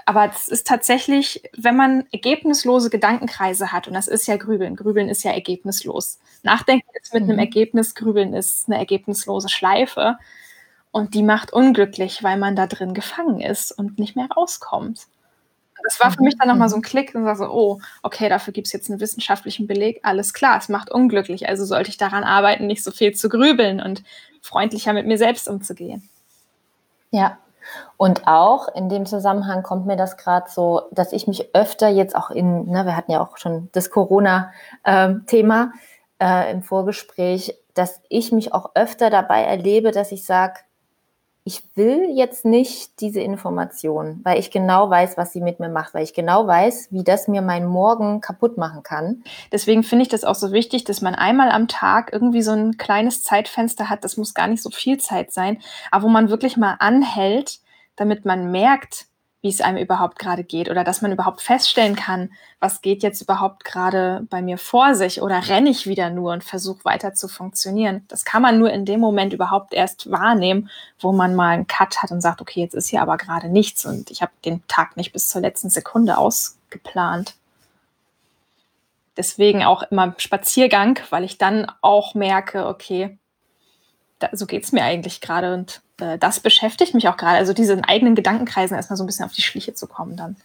aber es ist tatsächlich, wenn man ergebnislose Gedankenkreise hat, und das ist ja Grübeln, Grübeln ist ja ergebnislos. Nachdenken ist mit mhm. einem Ergebnis, Grübeln ist eine ergebnislose Schleife. Und die macht unglücklich, weil man da drin gefangen ist und nicht mehr rauskommt. Das war für mich dann nochmal so ein Klick und war so, oh, okay, dafür gibt es jetzt einen wissenschaftlichen Beleg. Alles klar, es macht unglücklich. Also sollte ich daran arbeiten, nicht so viel zu grübeln und freundlicher mit mir selbst umzugehen. Ja, und auch in dem Zusammenhang kommt mir das gerade so, dass ich mich öfter jetzt auch in, ne, wir hatten ja auch schon das Corona-Thema äh, im Vorgespräch, dass ich mich auch öfter dabei erlebe, dass ich sage, ich will jetzt nicht diese Information, weil ich genau weiß, was sie mit mir macht, weil ich genau weiß, wie das mir meinen Morgen kaputt machen kann. Deswegen finde ich das auch so wichtig, dass man einmal am Tag irgendwie so ein kleines Zeitfenster hat, das muss gar nicht so viel Zeit sein, aber wo man wirklich mal anhält, damit man merkt, wie es einem überhaupt gerade geht oder dass man überhaupt feststellen kann, was geht jetzt überhaupt gerade bei mir vor sich oder renne ich wieder nur und versuche weiter zu funktionieren. Das kann man nur in dem Moment überhaupt erst wahrnehmen, wo man mal einen Cut hat und sagt, okay, jetzt ist hier aber gerade nichts und ich habe den Tag nicht bis zur letzten Sekunde ausgeplant. Deswegen auch immer Spaziergang, weil ich dann auch merke, okay, da, so geht es mir eigentlich gerade und äh, das beschäftigt mich auch gerade. Also diesen eigenen Gedankenkreisen erstmal so ein bisschen auf die Schliche zu kommen dann.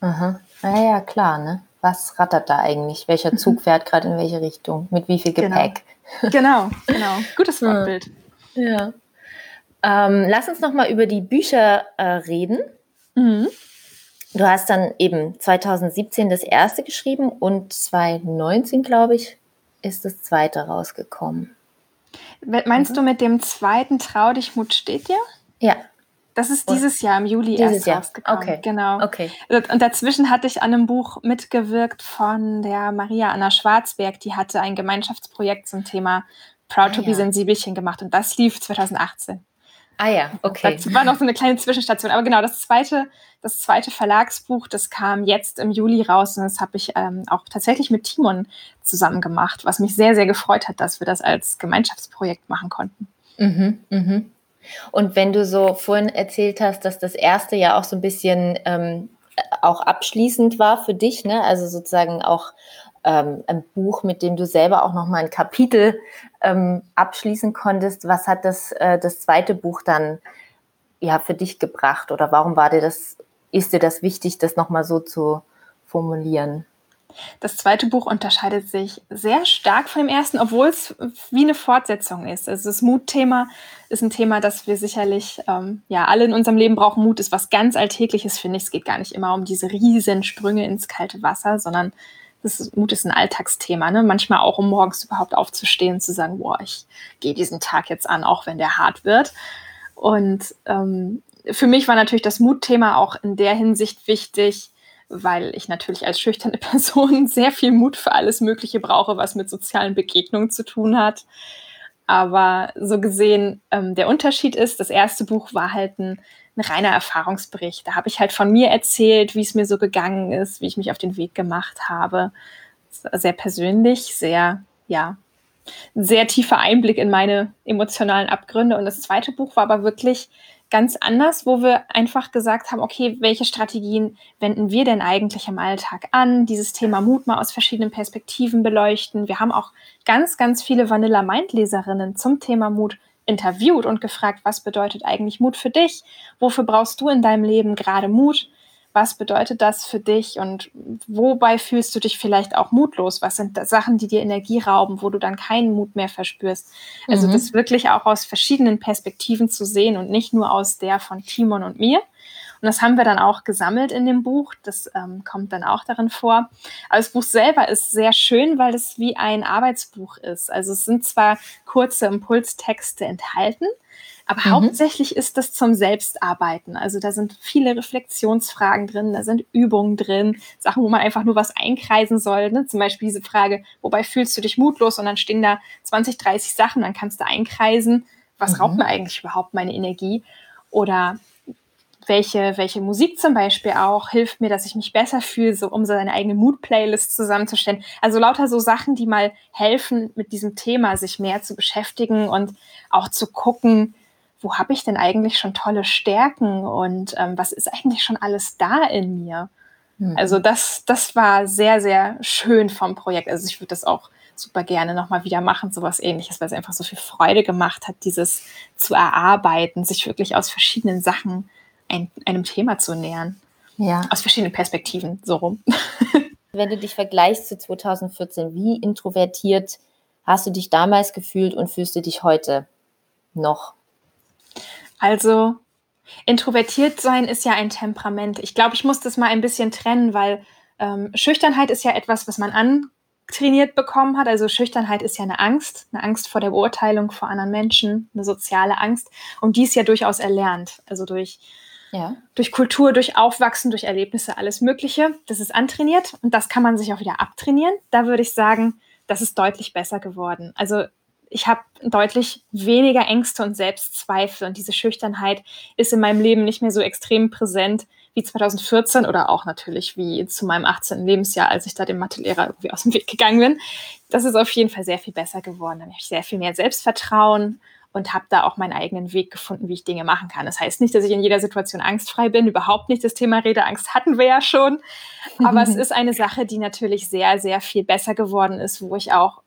Aha. Ja, ja, klar, ne? Was rattert da eigentlich? Welcher Zug fährt gerade in welche Richtung? Mit wie viel genau. Gepäck? Genau, genau. genau. Gutes Vorbild. Ja. Ähm, lass uns noch mal über die Bücher äh, reden. Mhm. Du hast dann eben 2017 das erste geschrieben und 2019, glaube ich, ist das zweite rausgekommen. Meinst mhm. du mit dem zweiten Trau dich Mut steht dir? Ja. Das ist dieses Jahr im Juli dieses erst Jahr. rausgekommen. Okay. Genau. Okay. Und dazwischen hatte ich an einem Buch mitgewirkt von der Maria Anna Schwarzberg. Die hatte ein Gemeinschaftsprojekt zum Thema Proud ah, to be Sensibelchen gemacht und das lief 2018. Ah ja, okay. Das war noch so eine kleine Zwischenstation. Aber genau, das zweite, das zweite Verlagsbuch, das kam jetzt im Juli raus und das habe ich ähm, auch tatsächlich mit Timon zusammen gemacht, was mich sehr, sehr gefreut hat, dass wir das als Gemeinschaftsprojekt machen konnten. Mhm, mhm. Und wenn du so vorhin erzählt hast, dass das erste ja auch so ein bisschen ähm, auch abschließend war für dich, ne? also sozusagen auch ähm, ein Buch, mit dem du selber auch nochmal ein Kapitel ähm, abschließen konntest. Was hat das, äh, das zweite Buch dann ja für dich gebracht oder warum war dir das, ist dir das wichtig, das nochmal so zu formulieren? Das zweite Buch unterscheidet sich sehr stark von dem ersten, obwohl es wie eine Fortsetzung ist. Also das Mutthema ist ein Thema, das wir sicherlich ähm, ja alle in unserem Leben brauchen. Mut ist was ganz Alltägliches, finde ich. Es geht gar nicht immer um diese riesen Sprünge ins kalte Wasser, sondern ist, Mut ist ein Alltagsthema, ne? Manchmal auch, um morgens überhaupt aufzustehen und zu sagen, boah, ich gehe diesen Tag jetzt an, auch wenn der hart wird. Und ähm, für mich war natürlich das Mutthema auch in der Hinsicht wichtig, weil ich natürlich als schüchterne Person sehr viel Mut für alles Mögliche brauche, was mit sozialen Begegnungen zu tun hat. Aber so gesehen, ähm, der Unterschied ist, das erste Buch war halt ein ein reiner Erfahrungsbericht. Da habe ich halt von mir erzählt, wie es mir so gegangen ist, wie ich mich auf den Weg gemacht habe. Sehr persönlich, sehr, ja, sehr tiefer Einblick in meine emotionalen Abgründe. Und das zweite Buch war aber wirklich ganz anders, wo wir einfach gesagt haben, okay, welche Strategien wenden wir denn eigentlich im Alltag an? Dieses Thema Mut mal aus verschiedenen Perspektiven beleuchten. Wir haben auch ganz, ganz viele Vanilla Mind Leserinnen zum Thema Mut interviewt und gefragt, was bedeutet eigentlich Mut für dich? Wofür brauchst du in deinem Leben gerade Mut? was bedeutet das für dich und wobei fühlst du dich vielleicht auch mutlos? Was sind Sachen, die dir Energie rauben, wo du dann keinen Mut mehr verspürst? Also mhm. das wirklich auch aus verschiedenen Perspektiven zu sehen und nicht nur aus der von Timon und mir. Und das haben wir dann auch gesammelt in dem Buch. Das ähm, kommt dann auch darin vor. Aber das Buch selber ist sehr schön, weil es wie ein Arbeitsbuch ist. Also es sind zwar kurze Impulstexte enthalten, aber mhm. hauptsächlich ist das zum Selbstarbeiten. Also da sind viele Reflexionsfragen drin, da sind Übungen drin, Sachen, wo man einfach nur was einkreisen soll. Ne? Zum Beispiel diese Frage, wobei fühlst du dich mutlos? Und dann stehen da 20, 30 Sachen, dann kannst du einkreisen, was mhm. raubt mir eigentlich überhaupt meine Energie? Oder welche, welche Musik zum Beispiel auch hilft mir, dass ich mich besser fühle, so um so eine eigene Mood-Playlist zusammenzustellen. Also lauter so Sachen, die mal helfen, mit diesem Thema sich mehr zu beschäftigen und auch zu gucken, wo habe ich denn eigentlich schon tolle Stärken und ähm, was ist eigentlich schon alles da in mir? Mhm. Also das, das war sehr, sehr schön vom Projekt. Also ich würde das auch super gerne nochmal wieder machen, sowas ähnliches, weil es einfach so viel Freude gemacht hat, dieses zu erarbeiten, sich wirklich aus verschiedenen Sachen ein, einem Thema zu nähern. Ja. Aus verschiedenen Perspektiven, so rum. Wenn du dich vergleichst zu 2014, wie introvertiert hast du dich damals gefühlt und fühlst du dich heute noch? Also introvertiert sein ist ja ein Temperament. Ich glaube, ich muss das mal ein bisschen trennen, weil ähm, Schüchternheit ist ja etwas, was man antrainiert bekommen hat. Also Schüchternheit ist ja eine Angst, eine Angst vor der Beurteilung vor anderen Menschen, eine soziale Angst. Und die ist ja durchaus erlernt. Also durch, ja. durch Kultur, durch Aufwachsen, durch Erlebnisse, alles Mögliche. Das ist antrainiert und das kann man sich auch wieder abtrainieren. Da würde ich sagen, das ist deutlich besser geworden. Also ich habe deutlich weniger Ängste und Selbstzweifel und diese Schüchternheit ist in meinem Leben nicht mehr so extrem präsent wie 2014 oder auch natürlich wie zu meinem 18. Lebensjahr, als ich da dem Mathelehrer irgendwie aus dem Weg gegangen bin. Das ist auf jeden Fall sehr viel besser geworden. Dann habe ich sehr viel mehr Selbstvertrauen und habe da auch meinen eigenen Weg gefunden, wie ich Dinge machen kann. Das heißt nicht, dass ich in jeder Situation angstfrei bin, überhaupt nicht. Das Thema Redeangst hatten wir ja schon. Aber es ist eine Sache, die natürlich sehr, sehr viel besser geworden ist, wo ich auch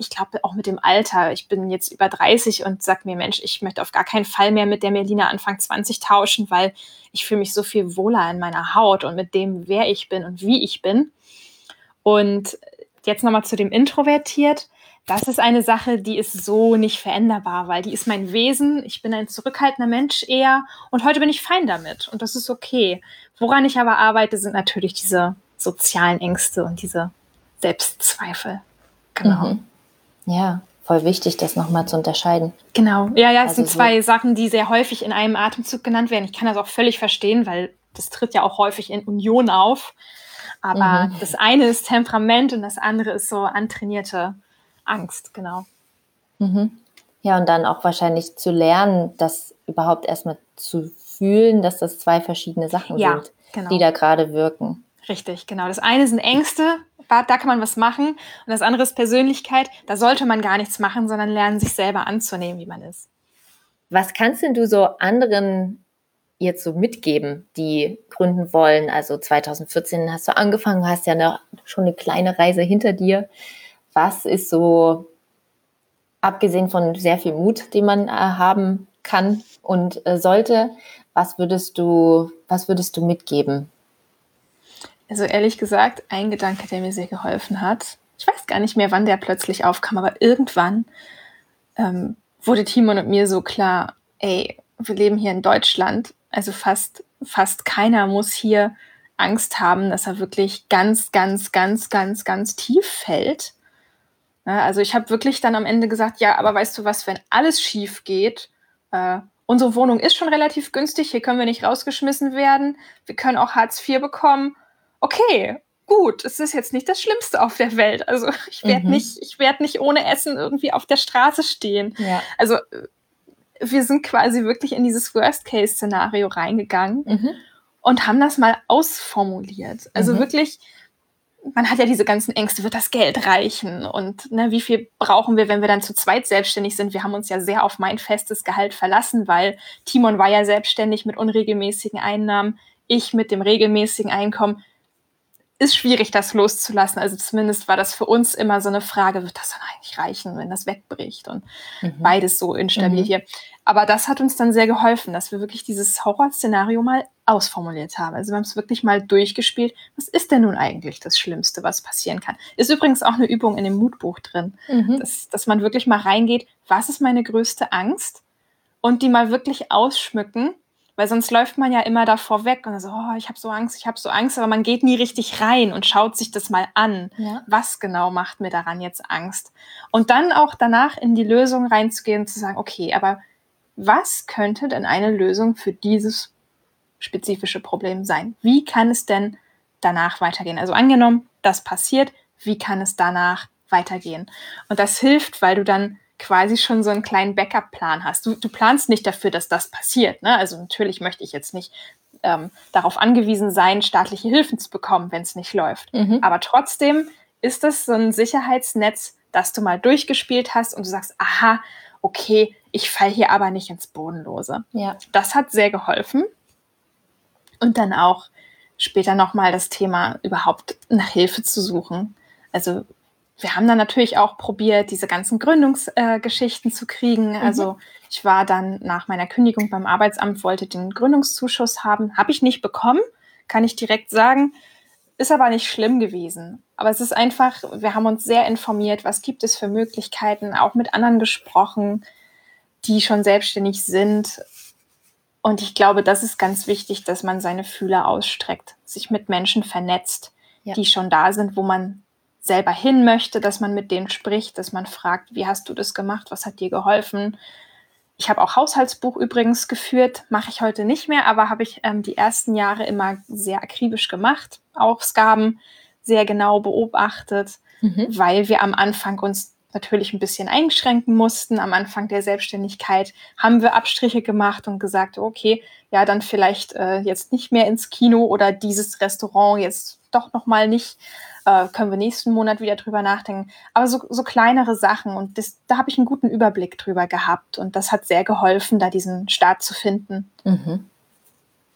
ich glaube auch mit dem Alter, ich bin jetzt über 30 und sage mir, Mensch, ich möchte auf gar keinen Fall mehr mit der Melina Anfang 20 tauschen, weil ich fühle mich so viel wohler in meiner Haut und mit dem, wer ich bin und wie ich bin. Und jetzt nochmal zu dem Introvertiert. Das ist eine Sache, die ist so nicht veränderbar, weil die ist mein Wesen. Ich bin ein zurückhaltender Mensch eher und heute bin ich fein damit und das ist okay. Woran ich aber arbeite, sind natürlich diese sozialen Ängste und diese Selbstzweifel. Genau. Mhm. Ja, voll wichtig, das nochmal zu unterscheiden. Genau, ja, ja, es also sind zwei so Sachen, die sehr häufig in einem Atemzug genannt werden. Ich kann das auch völlig verstehen, weil das tritt ja auch häufig in Union auf. Aber mhm. das eine ist Temperament und das andere ist so antrainierte Angst, genau. Mhm. Ja, und dann auch wahrscheinlich zu lernen, das überhaupt erstmal zu fühlen, dass das zwei verschiedene Sachen ja, sind, genau. die da gerade wirken. Richtig, genau. Das eine sind Ängste, da kann man was machen. Und das andere ist Persönlichkeit, da sollte man gar nichts machen, sondern lernen, sich selber anzunehmen, wie man ist. Was kannst denn du so anderen jetzt so mitgeben, die gründen wollen? Also 2014 hast du angefangen, hast ja eine, schon eine kleine Reise hinter dir. Was ist so, abgesehen von sehr viel Mut, den man äh, haben kann und äh, sollte, was würdest du, was würdest du mitgeben? Also ehrlich gesagt, ein Gedanke, der mir sehr geholfen hat. Ich weiß gar nicht mehr, wann der plötzlich aufkam, aber irgendwann ähm, wurde Timon und mir so klar, ey, wir leben hier in Deutschland, also fast, fast keiner muss hier Angst haben, dass er wirklich ganz, ganz, ganz, ganz, ganz tief fällt. Ja, also ich habe wirklich dann am Ende gesagt, ja, aber weißt du was, wenn alles schief geht, äh, unsere Wohnung ist schon relativ günstig, hier können wir nicht rausgeschmissen werden, wir können auch Hartz IV bekommen okay, gut, es ist jetzt nicht das Schlimmste auf der Welt. Also ich werde mhm. nicht, ich werde nicht ohne Essen irgendwie auf der Straße stehen. Ja. Also wir sind quasi wirklich in dieses Worst-Case-Szenario reingegangen mhm. und haben das mal ausformuliert. Also mhm. wirklich, man hat ja diese ganzen Ängste, wird das Geld reichen und ne, wie viel brauchen wir, wenn wir dann zu zweit selbstständig sind? Wir haben uns ja sehr auf mein festes Gehalt verlassen, weil Timon war ja selbstständig mit unregelmäßigen Einnahmen, ich mit dem regelmäßigen Einkommen ist schwierig, das loszulassen. Also zumindest war das für uns immer so eine Frage, wird das dann eigentlich reichen, wenn das wegbricht? Und mhm. beides so instabil mhm. hier. Aber das hat uns dann sehr geholfen, dass wir wirklich dieses Horrorszenario mal ausformuliert haben. Also wir haben es wirklich mal durchgespielt. Was ist denn nun eigentlich das Schlimmste, was passieren kann? Ist übrigens auch eine Übung in dem Mutbuch drin, mhm. dass, dass man wirklich mal reingeht, was ist meine größte Angst? Und die mal wirklich ausschmücken weil sonst läuft man ja immer davor weg und so, oh, ich habe so Angst, ich habe so Angst, aber man geht nie richtig rein und schaut sich das mal an. Ja. Was genau macht mir daran jetzt Angst? Und dann auch danach in die Lösung reinzugehen und zu sagen, okay, aber was könnte denn eine Lösung für dieses spezifische Problem sein? Wie kann es denn danach weitergehen? Also angenommen, das passiert, wie kann es danach weitergehen? Und das hilft, weil du dann quasi schon so einen kleinen Backup-Plan hast. Du, du planst nicht dafür, dass das passiert. Ne? Also natürlich möchte ich jetzt nicht ähm, darauf angewiesen sein, staatliche Hilfen zu bekommen, wenn es nicht läuft. Mhm. Aber trotzdem ist es so ein Sicherheitsnetz, das du mal durchgespielt hast und du sagst, aha, okay, ich falle hier aber nicht ins Bodenlose. Ja. Das hat sehr geholfen. Und dann auch später nochmal das Thema überhaupt nach Hilfe zu suchen. Also wir haben dann natürlich auch probiert, diese ganzen Gründungsgeschichten äh, zu kriegen. Mhm. Also ich war dann nach meiner Kündigung beim Arbeitsamt, wollte den Gründungszuschuss haben. Habe ich nicht bekommen, kann ich direkt sagen. Ist aber nicht schlimm gewesen. Aber es ist einfach, wir haben uns sehr informiert, was gibt es für Möglichkeiten, auch mit anderen gesprochen, die schon selbstständig sind. Und ich glaube, das ist ganz wichtig, dass man seine Fühler ausstreckt, sich mit Menschen vernetzt, ja. die schon da sind, wo man selber hin möchte, dass man mit denen spricht, dass man fragt, wie hast du das gemacht, was hat dir geholfen. Ich habe auch Haushaltsbuch übrigens geführt, mache ich heute nicht mehr, aber habe ich ähm, die ersten Jahre immer sehr akribisch gemacht, Ausgaben sehr genau beobachtet, mhm. weil wir am Anfang uns natürlich ein bisschen einschränken mussten. Am Anfang der Selbstständigkeit haben wir Abstriche gemacht und gesagt, okay, ja, dann vielleicht äh, jetzt nicht mehr ins Kino oder dieses Restaurant jetzt doch noch mal nicht äh, können wir nächsten Monat wieder drüber nachdenken. Aber so, so kleinere Sachen und das, da habe ich einen guten Überblick drüber gehabt und das hat sehr geholfen, da diesen Start zu finden. Mhm.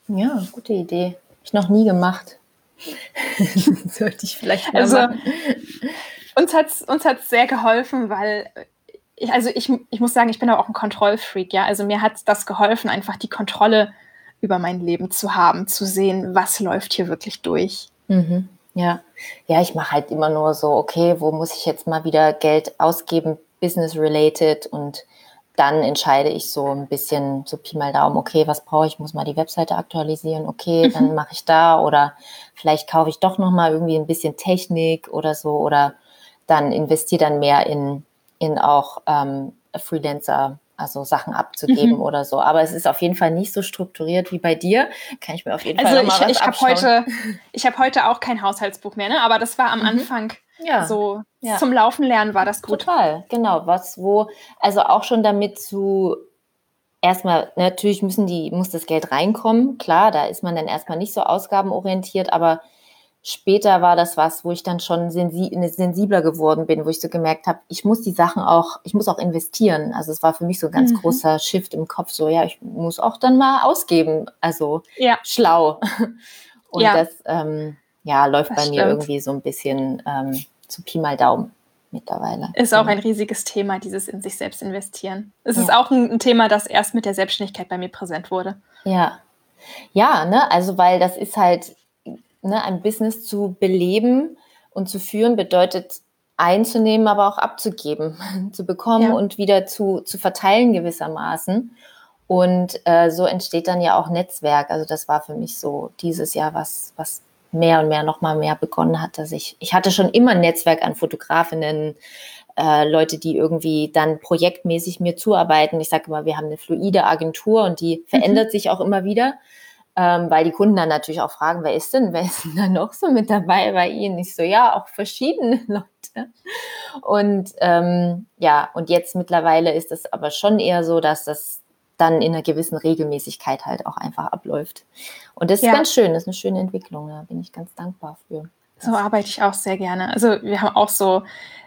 Ja, gute Idee. Ich noch nie gemacht. Sollte ich vielleicht mal also, machen. Uns hat es uns hat's sehr geholfen, weil ich, also ich, ich muss sagen, ich bin auch ein Kontrollfreak, ja. Also mir hat das geholfen, einfach die Kontrolle über mein Leben zu haben, zu sehen, was läuft hier wirklich durch. Mhm. Ja, ja, ich mache halt immer nur so, okay, wo muss ich jetzt mal wieder Geld ausgeben, business-related? Und dann entscheide ich so ein bisschen so Pi mal Daumen, okay, was brauche ich, muss mal die Webseite aktualisieren, okay, mhm. dann mache ich da. Oder vielleicht kaufe ich doch noch mal irgendwie ein bisschen Technik oder so. Oder dann investiere dann mehr in, in auch ähm, Freelancer also Sachen abzugeben mhm. oder so. Aber es ist auf jeden Fall nicht so strukturiert wie bei dir. Kann ich mir auf jeden also Fall mal ich, ich habe heute, ich habe heute auch kein Haushaltsbuch mehr, ne? Aber das war am mhm. Anfang ja. so ja. zum Laufen lernen war das gut. Total, genau. Was wo also auch schon damit zu erstmal natürlich müssen die muss das Geld reinkommen. Klar, da ist man dann erstmal nicht so ausgabenorientiert, aber später war das was, wo ich dann schon sensi sensibler geworden bin, wo ich so gemerkt habe, ich muss die Sachen auch, ich muss auch investieren. Also es war für mich so ein ganz mhm. großer Shift im Kopf, so ja, ich muss auch dann mal ausgeben, also ja. schlau. Und ja. das ähm, ja, läuft das bei stimmt. mir irgendwie so ein bisschen ähm, zu Pi mal Daumen mittlerweile. Ist auch ein riesiges Thema, dieses in sich selbst investieren. Es ja. ist auch ein, ein Thema, das erst mit der Selbstständigkeit bei mir präsent wurde. Ja. Ja, ne, also weil das ist halt, ne, ein Business zu beleben und zu führen bedeutet einzunehmen, aber auch abzugeben, zu bekommen ja. und wieder zu, zu verteilen gewissermaßen. Und äh, so entsteht dann ja auch Netzwerk. Also das war für mich so dieses Jahr, was, was mehr und mehr noch mal mehr begonnen hat, dass ich, ich hatte schon immer ein Netzwerk an Fotografinnen, äh, Leute, die irgendwie dann projektmäßig mir zuarbeiten. Ich sage immer, wir haben eine fluide Agentur und die mhm. verändert sich auch immer wieder ähm, weil die Kunden dann natürlich auch fragen, wer ist denn, wer ist denn da noch so mit dabei bei Ihnen? Ich so, ja, auch verschiedene Leute. Und ähm, ja, und jetzt mittlerweile ist es aber schon eher so, dass das dann in einer gewissen Regelmäßigkeit halt auch einfach abläuft. Und das ist ja. ganz schön, das ist eine schöne Entwicklung, da bin ich ganz dankbar für. So arbeite ich auch sehr gerne. Also wir haben auch so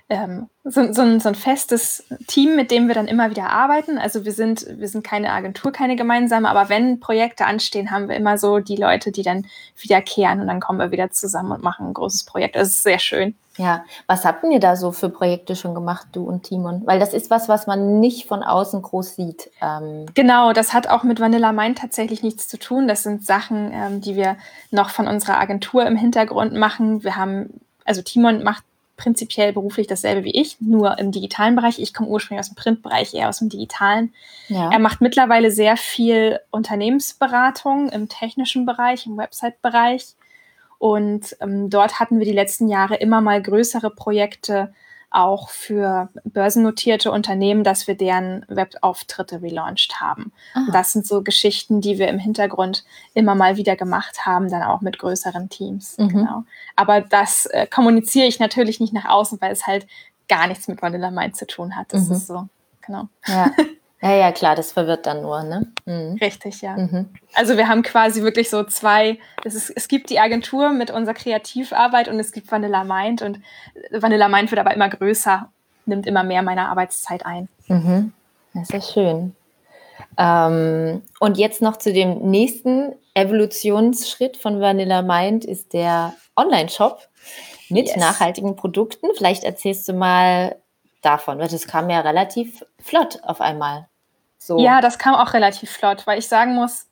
ähm, so, so, ein, so ein festes Team, mit dem wir dann immer wieder arbeiten. Also wir sind, wir sind keine Agentur, keine gemeinsame, aber wenn Projekte anstehen, haben wir immer so die Leute, die dann wiederkehren und dann kommen wir wieder zusammen und machen ein großes Projekt. Das ist sehr schön. Ja, was habt ihr da so für Projekte schon gemacht, du und Timon? Weil das ist was, was man nicht von außen groß sieht. Ähm genau, das hat auch mit Vanilla Mind tatsächlich nichts zu tun. Das sind Sachen, ähm, die wir noch von unserer Agentur im Hintergrund machen. Wir haben, also Timon macht prinzipiell beruflich dasselbe wie ich, nur im digitalen Bereich. Ich komme ursprünglich aus dem Printbereich, eher aus dem digitalen. Ja. Er macht mittlerweile sehr viel Unternehmensberatung im technischen Bereich, im Website-Bereich. Und ähm, dort hatten wir die letzten Jahre immer mal größere Projekte auch für börsennotierte Unternehmen, dass wir deren Webauftritte relaunched haben. das sind so Geschichten, die wir im Hintergrund immer mal wieder gemacht haben, dann auch mit größeren Teams. Mhm. Genau. Aber das äh, kommuniziere ich natürlich nicht nach außen, weil es halt gar nichts mit Vanilla Mind zu tun hat. Das mhm. ist so, genau. Ja. Ja, ja, klar, das verwirrt dann nur, ne? Mhm. Richtig, ja. Mhm. Also wir haben quasi wirklich so zwei, es, ist, es gibt die Agentur mit unserer Kreativarbeit und es gibt Vanilla Mind und Vanilla Mind wird aber immer größer, nimmt immer mehr meiner Arbeitszeit ein. Mhm. Das ist ja schön. Ähm, und jetzt noch zu dem nächsten Evolutionsschritt von Vanilla Mind ist der Online-Shop mit yes. nachhaltigen Produkten. Vielleicht erzählst du mal davon, weil das kam ja relativ flott auf einmal. So. Ja, das kam auch relativ flott, weil ich sagen muss,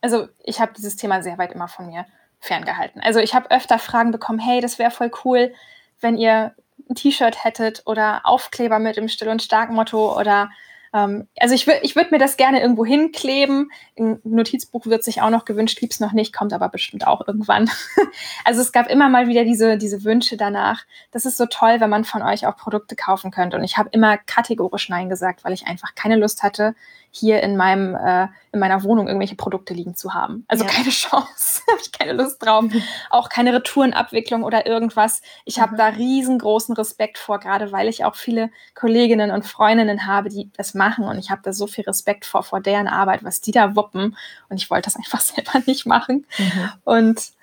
also ich habe dieses Thema sehr weit immer von mir ferngehalten. Also ich habe öfter Fragen bekommen, hey, das wäre voll cool, wenn ihr ein T-Shirt hättet oder Aufkleber mit dem Still- und Stark-Motto oder ähm, also ich würde ich würd mir das gerne irgendwo hinkleben. Ein Notizbuch wird sich auch noch gewünscht, lieb's noch nicht, kommt aber bestimmt auch irgendwann. also es gab immer mal wieder diese, diese Wünsche danach. Das ist so toll, wenn man von euch auch Produkte kaufen könnte. Und ich habe immer kategorisch Nein gesagt, weil ich einfach keine Lust hatte, hier in meinem äh, in meiner Wohnung irgendwelche Produkte liegen zu haben. Also ja. keine Chance, habe ich keine Lust drauf. Auch keine Retourenabwicklung oder irgendwas. Ich habe mhm. da riesengroßen Respekt vor, gerade weil ich auch viele Kolleginnen und Freundinnen habe, die das machen und ich habe da so viel Respekt vor vor deren Arbeit, was die da wuppen und ich wollte das einfach selber nicht machen. Mhm. Und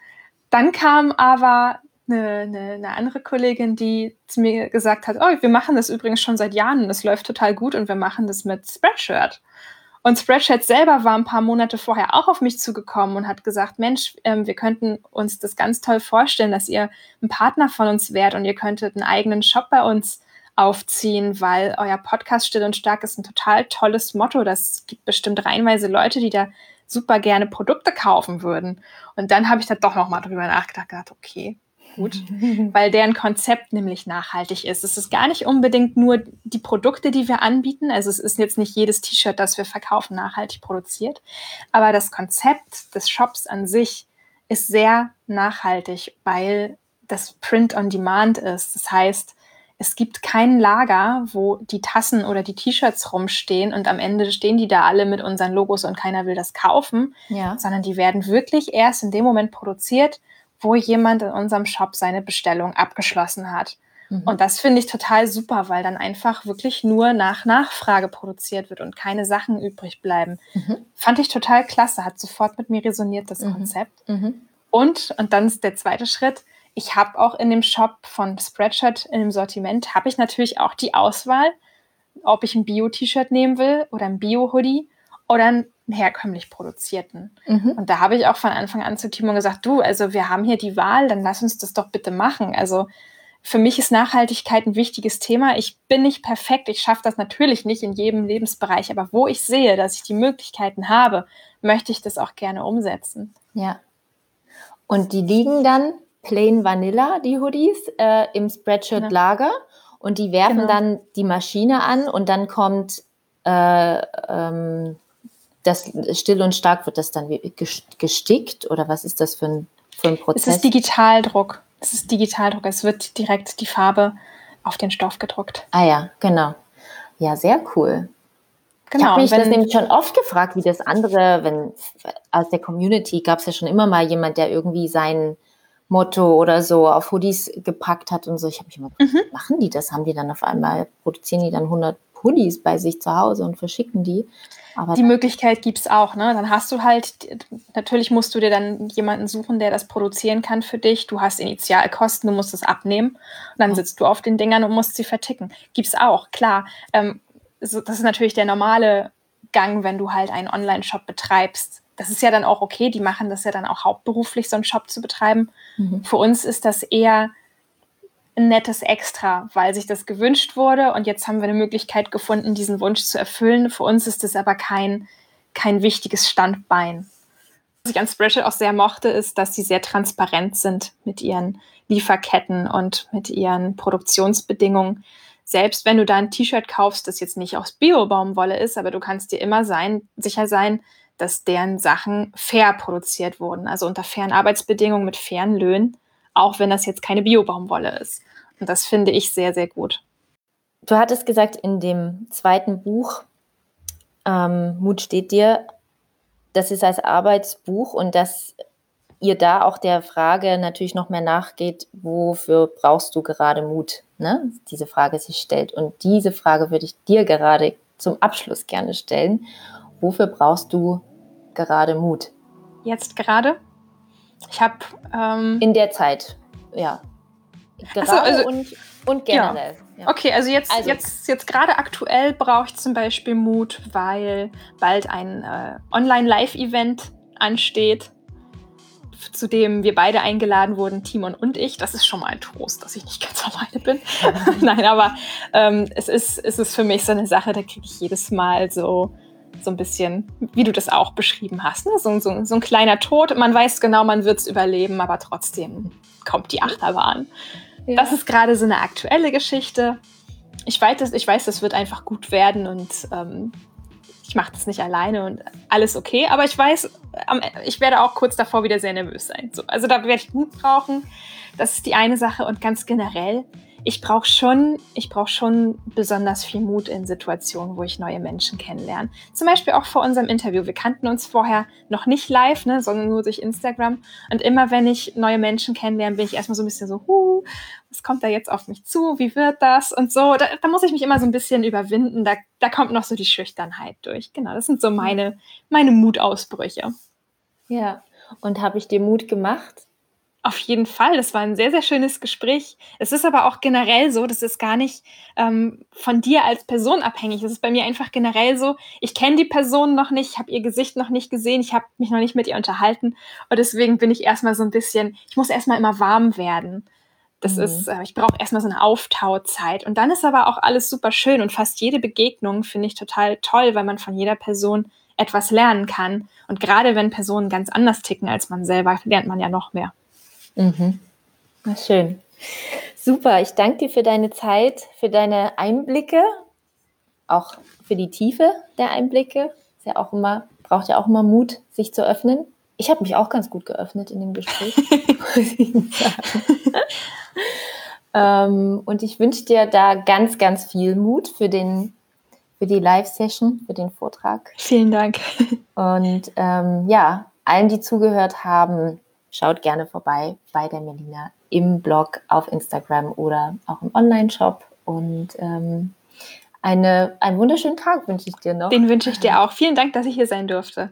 dann kam aber eine, eine, eine, andere Kollegin, die zu mir gesagt hat, oh, wir machen das übrigens schon seit Jahren und es läuft total gut und wir machen das mit Spreadshirt. Und Spreadshirt selber war ein paar Monate vorher auch auf mich zugekommen und hat gesagt, Mensch, ähm, wir könnten uns das ganz toll vorstellen, dass ihr ein Partner von uns wärt und ihr könntet einen eigenen Shop bei uns aufziehen, weil euer Podcast Still und Stark ist ein total tolles Motto. Das gibt bestimmt reinweise Leute, die da super gerne Produkte kaufen würden. Und dann habe ich da doch noch mal drüber nachgedacht, gedacht, okay, gut, weil deren Konzept nämlich nachhaltig ist. Es ist gar nicht unbedingt nur die Produkte, die wir anbieten. Also es ist jetzt nicht jedes T-Shirt, das wir verkaufen, nachhaltig produziert. Aber das Konzept des Shops an sich ist sehr nachhaltig, weil das Print on Demand ist. Das heißt, es gibt kein Lager, wo die Tassen oder die T-Shirts rumstehen und am Ende stehen die da alle mit unseren Logos und keiner will das kaufen, ja. sondern die werden wirklich erst in dem Moment produziert, wo jemand in unserem Shop seine Bestellung abgeschlossen hat. Mhm. Und das finde ich total super, weil dann einfach wirklich nur nach Nachfrage produziert wird und keine Sachen übrig bleiben. Mhm. Fand ich total klasse, hat sofort mit mir resoniert, das mhm. Konzept. Mhm. Und, und dann ist der zweite Schritt, ich habe auch in dem Shop von Spreadshirt, in dem Sortiment, habe ich natürlich auch die Auswahl, ob ich ein Bio-T-Shirt nehmen will oder ein Bio-Hoodie oder ein herkömmlich produzierten. Mhm. Und da habe ich auch von Anfang an zu Timo gesagt, du, also wir haben hier die Wahl, dann lass uns das doch bitte machen. Also für mich ist Nachhaltigkeit ein wichtiges Thema. Ich bin nicht perfekt, ich schaffe das natürlich nicht in jedem Lebensbereich, aber wo ich sehe, dass ich die Möglichkeiten habe, möchte ich das auch gerne umsetzen. Ja. Und die liegen dann plain vanilla, die Hoodies, äh, im Spreadshirt-Lager und die werfen genau. dann die Maschine an und dann kommt äh, ähm, das still und stark wird das dann gestickt oder was ist das für ein, für ein Prozess? Es ist Digitaldruck. Es ist Digitaldruck. Es wird direkt die Farbe auf den Stoff gedruckt. Ah ja, genau. Ja, sehr cool. Genau, ich habe mich wenn, das nämlich schon oft gefragt, wie das andere, wenn aus der Community gab es ja schon immer mal jemand, der irgendwie sein Motto oder so auf Hoodies gepackt hat und so. Ich habe mich immer gefragt, mhm. machen die das? Haben die dann auf einmal, produzieren die dann 100 Hoodies bei sich zu Hause und verschicken die. Aber die Möglichkeit gibt es auch. Ne? Dann hast du halt, natürlich musst du dir dann jemanden suchen, der das produzieren kann für dich. Du hast Initialkosten, du musst es abnehmen. Und dann sitzt du auf den Dingern und musst sie verticken. Gibt es auch, klar. Ähm, so, das ist natürlich der normale Gang, wenn du halt einen Online-Shop betreibst. Das ist ja dann auch okay. Die machen das ja dann auch hauptberuflich, so einen Shop zu betreiben. Mhm. Für uns ist das eher ein nettes Extra, weil sich das gewünscht wurde und jetzt haben wir eine Möglichkeit gefunden, diesen Wunsch zu erfüllen. Für uns ist es aber kein, kein wichtiges Standbein. Was ich an Spreadshirt auch sehr mochte, ist, dass sie sehr transparent sind mit ihren Lieferketten und mit ihren Produktionsbedingungen. Selbst wenn du da ein T-Shirt kaufst, das jetzt nicht aus Bio-Baumwolle ist, aber du kannst dir immer sein, sicher sein, dass deren Sachen fair produziert wurden, also unter fairen Arbeitsbedingungen mit fairen Löhnen auch wenn das jetzt keine Bio-Baumwolle ist. Und das finde ich sehr, sehr gut. Du hattest gesagt, in dem zweiten Buch, ähm, Mut steht dir, das ist als Arbeitsbuch und dass ihr da auch der Frage natürlich noch mehr nachgeht, wofür brauchst du gerade Mut? Ne? Diese Frage sich stellt. Und diese Frage würde ich dir gerade zum Abschluss gerne stellen. Wofür brauchst du gerade Mut? Jetzt gerade? Ich habe. Ähm, In der Zeit, ja. Gerade so, also, und, und generell. Ja. Ja. Okay, also jetzt, also, jetzt, jetzt gerade aktuell brauche ich zum Beispiel Mut, weil bald ein äh, Online-Live-Event ansteht, zu dem wir beide eingeladen wurden, Timon und ich. Das ist schon mal ein Trost, dass ich nicht ganz alleine bin. Nein, aber ähm, es, ist, es ist für mich so eine Sache, da kriege ich jedes Mal so so ein bisschen, wie du das auch beschrieben hast. Ne? So, so, so ein kleiner Tod. Man weiß genau, man wird es überleben, aber trotzdem kommt die Achterbahn. Ja. Das ist gerade so eine aktuelle Geschichte. Ich weiß, das, ich weiß, das wird einfach gut werden und ähm, ich mache das nicht alleine und alles okay. Aber ich weiß, ich werde auch kurz davor wieder sehr nervös sein. So, also da werde ich Mut brauchen. Das ist die eine Sache und ganz generell ich brauche schon, ich brauche schon besonders viel Mut in Situationen, wo ich neue Menschen kennenlerne. Zum Beispiel auch vor unserem Interview. Wir kannten uns vorher noch nicht live, ne, sondern nur durch Instagram. Und immer wenn ich neue Menschen kennenlerne, bin ich erstmal so ein bisschen so, huh, was kommt da jetzt auf mich zu? Wie wird das? Und so, da, da muss ich mich immer so ein bisschen überwinden. Da, da kommt noch so die Schüchternheit durch. Genau, das sind so meine, meine Mutausbrüche. Ja, und habe ich dir Mut gemacht? Auf jeden Fall, das war ein sehr, sehr schönes Gespräch. Es ist aber auch generell so, das ist gar nicht ähm, von dir als Person abhängig. Es ist bei mir einfach generell so, ich kenne die Person noch nicht, ich habe ihr Gesicht noch nicht gesehen, ich habe mich noch nicht mit ihr unterhalten und deswegen bin ich erstmal so ein bisschen, ich muss erstmal immer warm werden. Das mhm. ist, äh, ich brauche erstmal so eine Auftauzeit. Und dann ist aber auch alles super schön und fast jede Begegnung finde ich total toll, weil man von jeder Person etwas lernen kann. Und gerade wenn Personen ganz anders ticken als man selber, lernt man ja noch mehr. Mhm. Na schön. Super, ich danke dir für deine Zeit, für deine Einblicke, auch für die Tiefe der Einblicke. Ist ja auch immer, braucht ja auch immer Mut, sich zu öffnen. Ich habe mich auch ganz gut geöffnet in dem Gespräch, ähm, und ich wünsche dir da ganz, ganz viel Mut für, den, für die Live-Session, für den Vortrag. Vielen Dank. Und ähm, ja, allen, die zugehört haben, schaut gerne vorbei bei der Melina im Blog, auf Instagram oder auch im Online-Shop. Und ähm, eine, einen wunderschönen Tag wünsche ich dir noch. Den wünsche ich dir auch. Vielen Dank, dass ich hier sein durfte.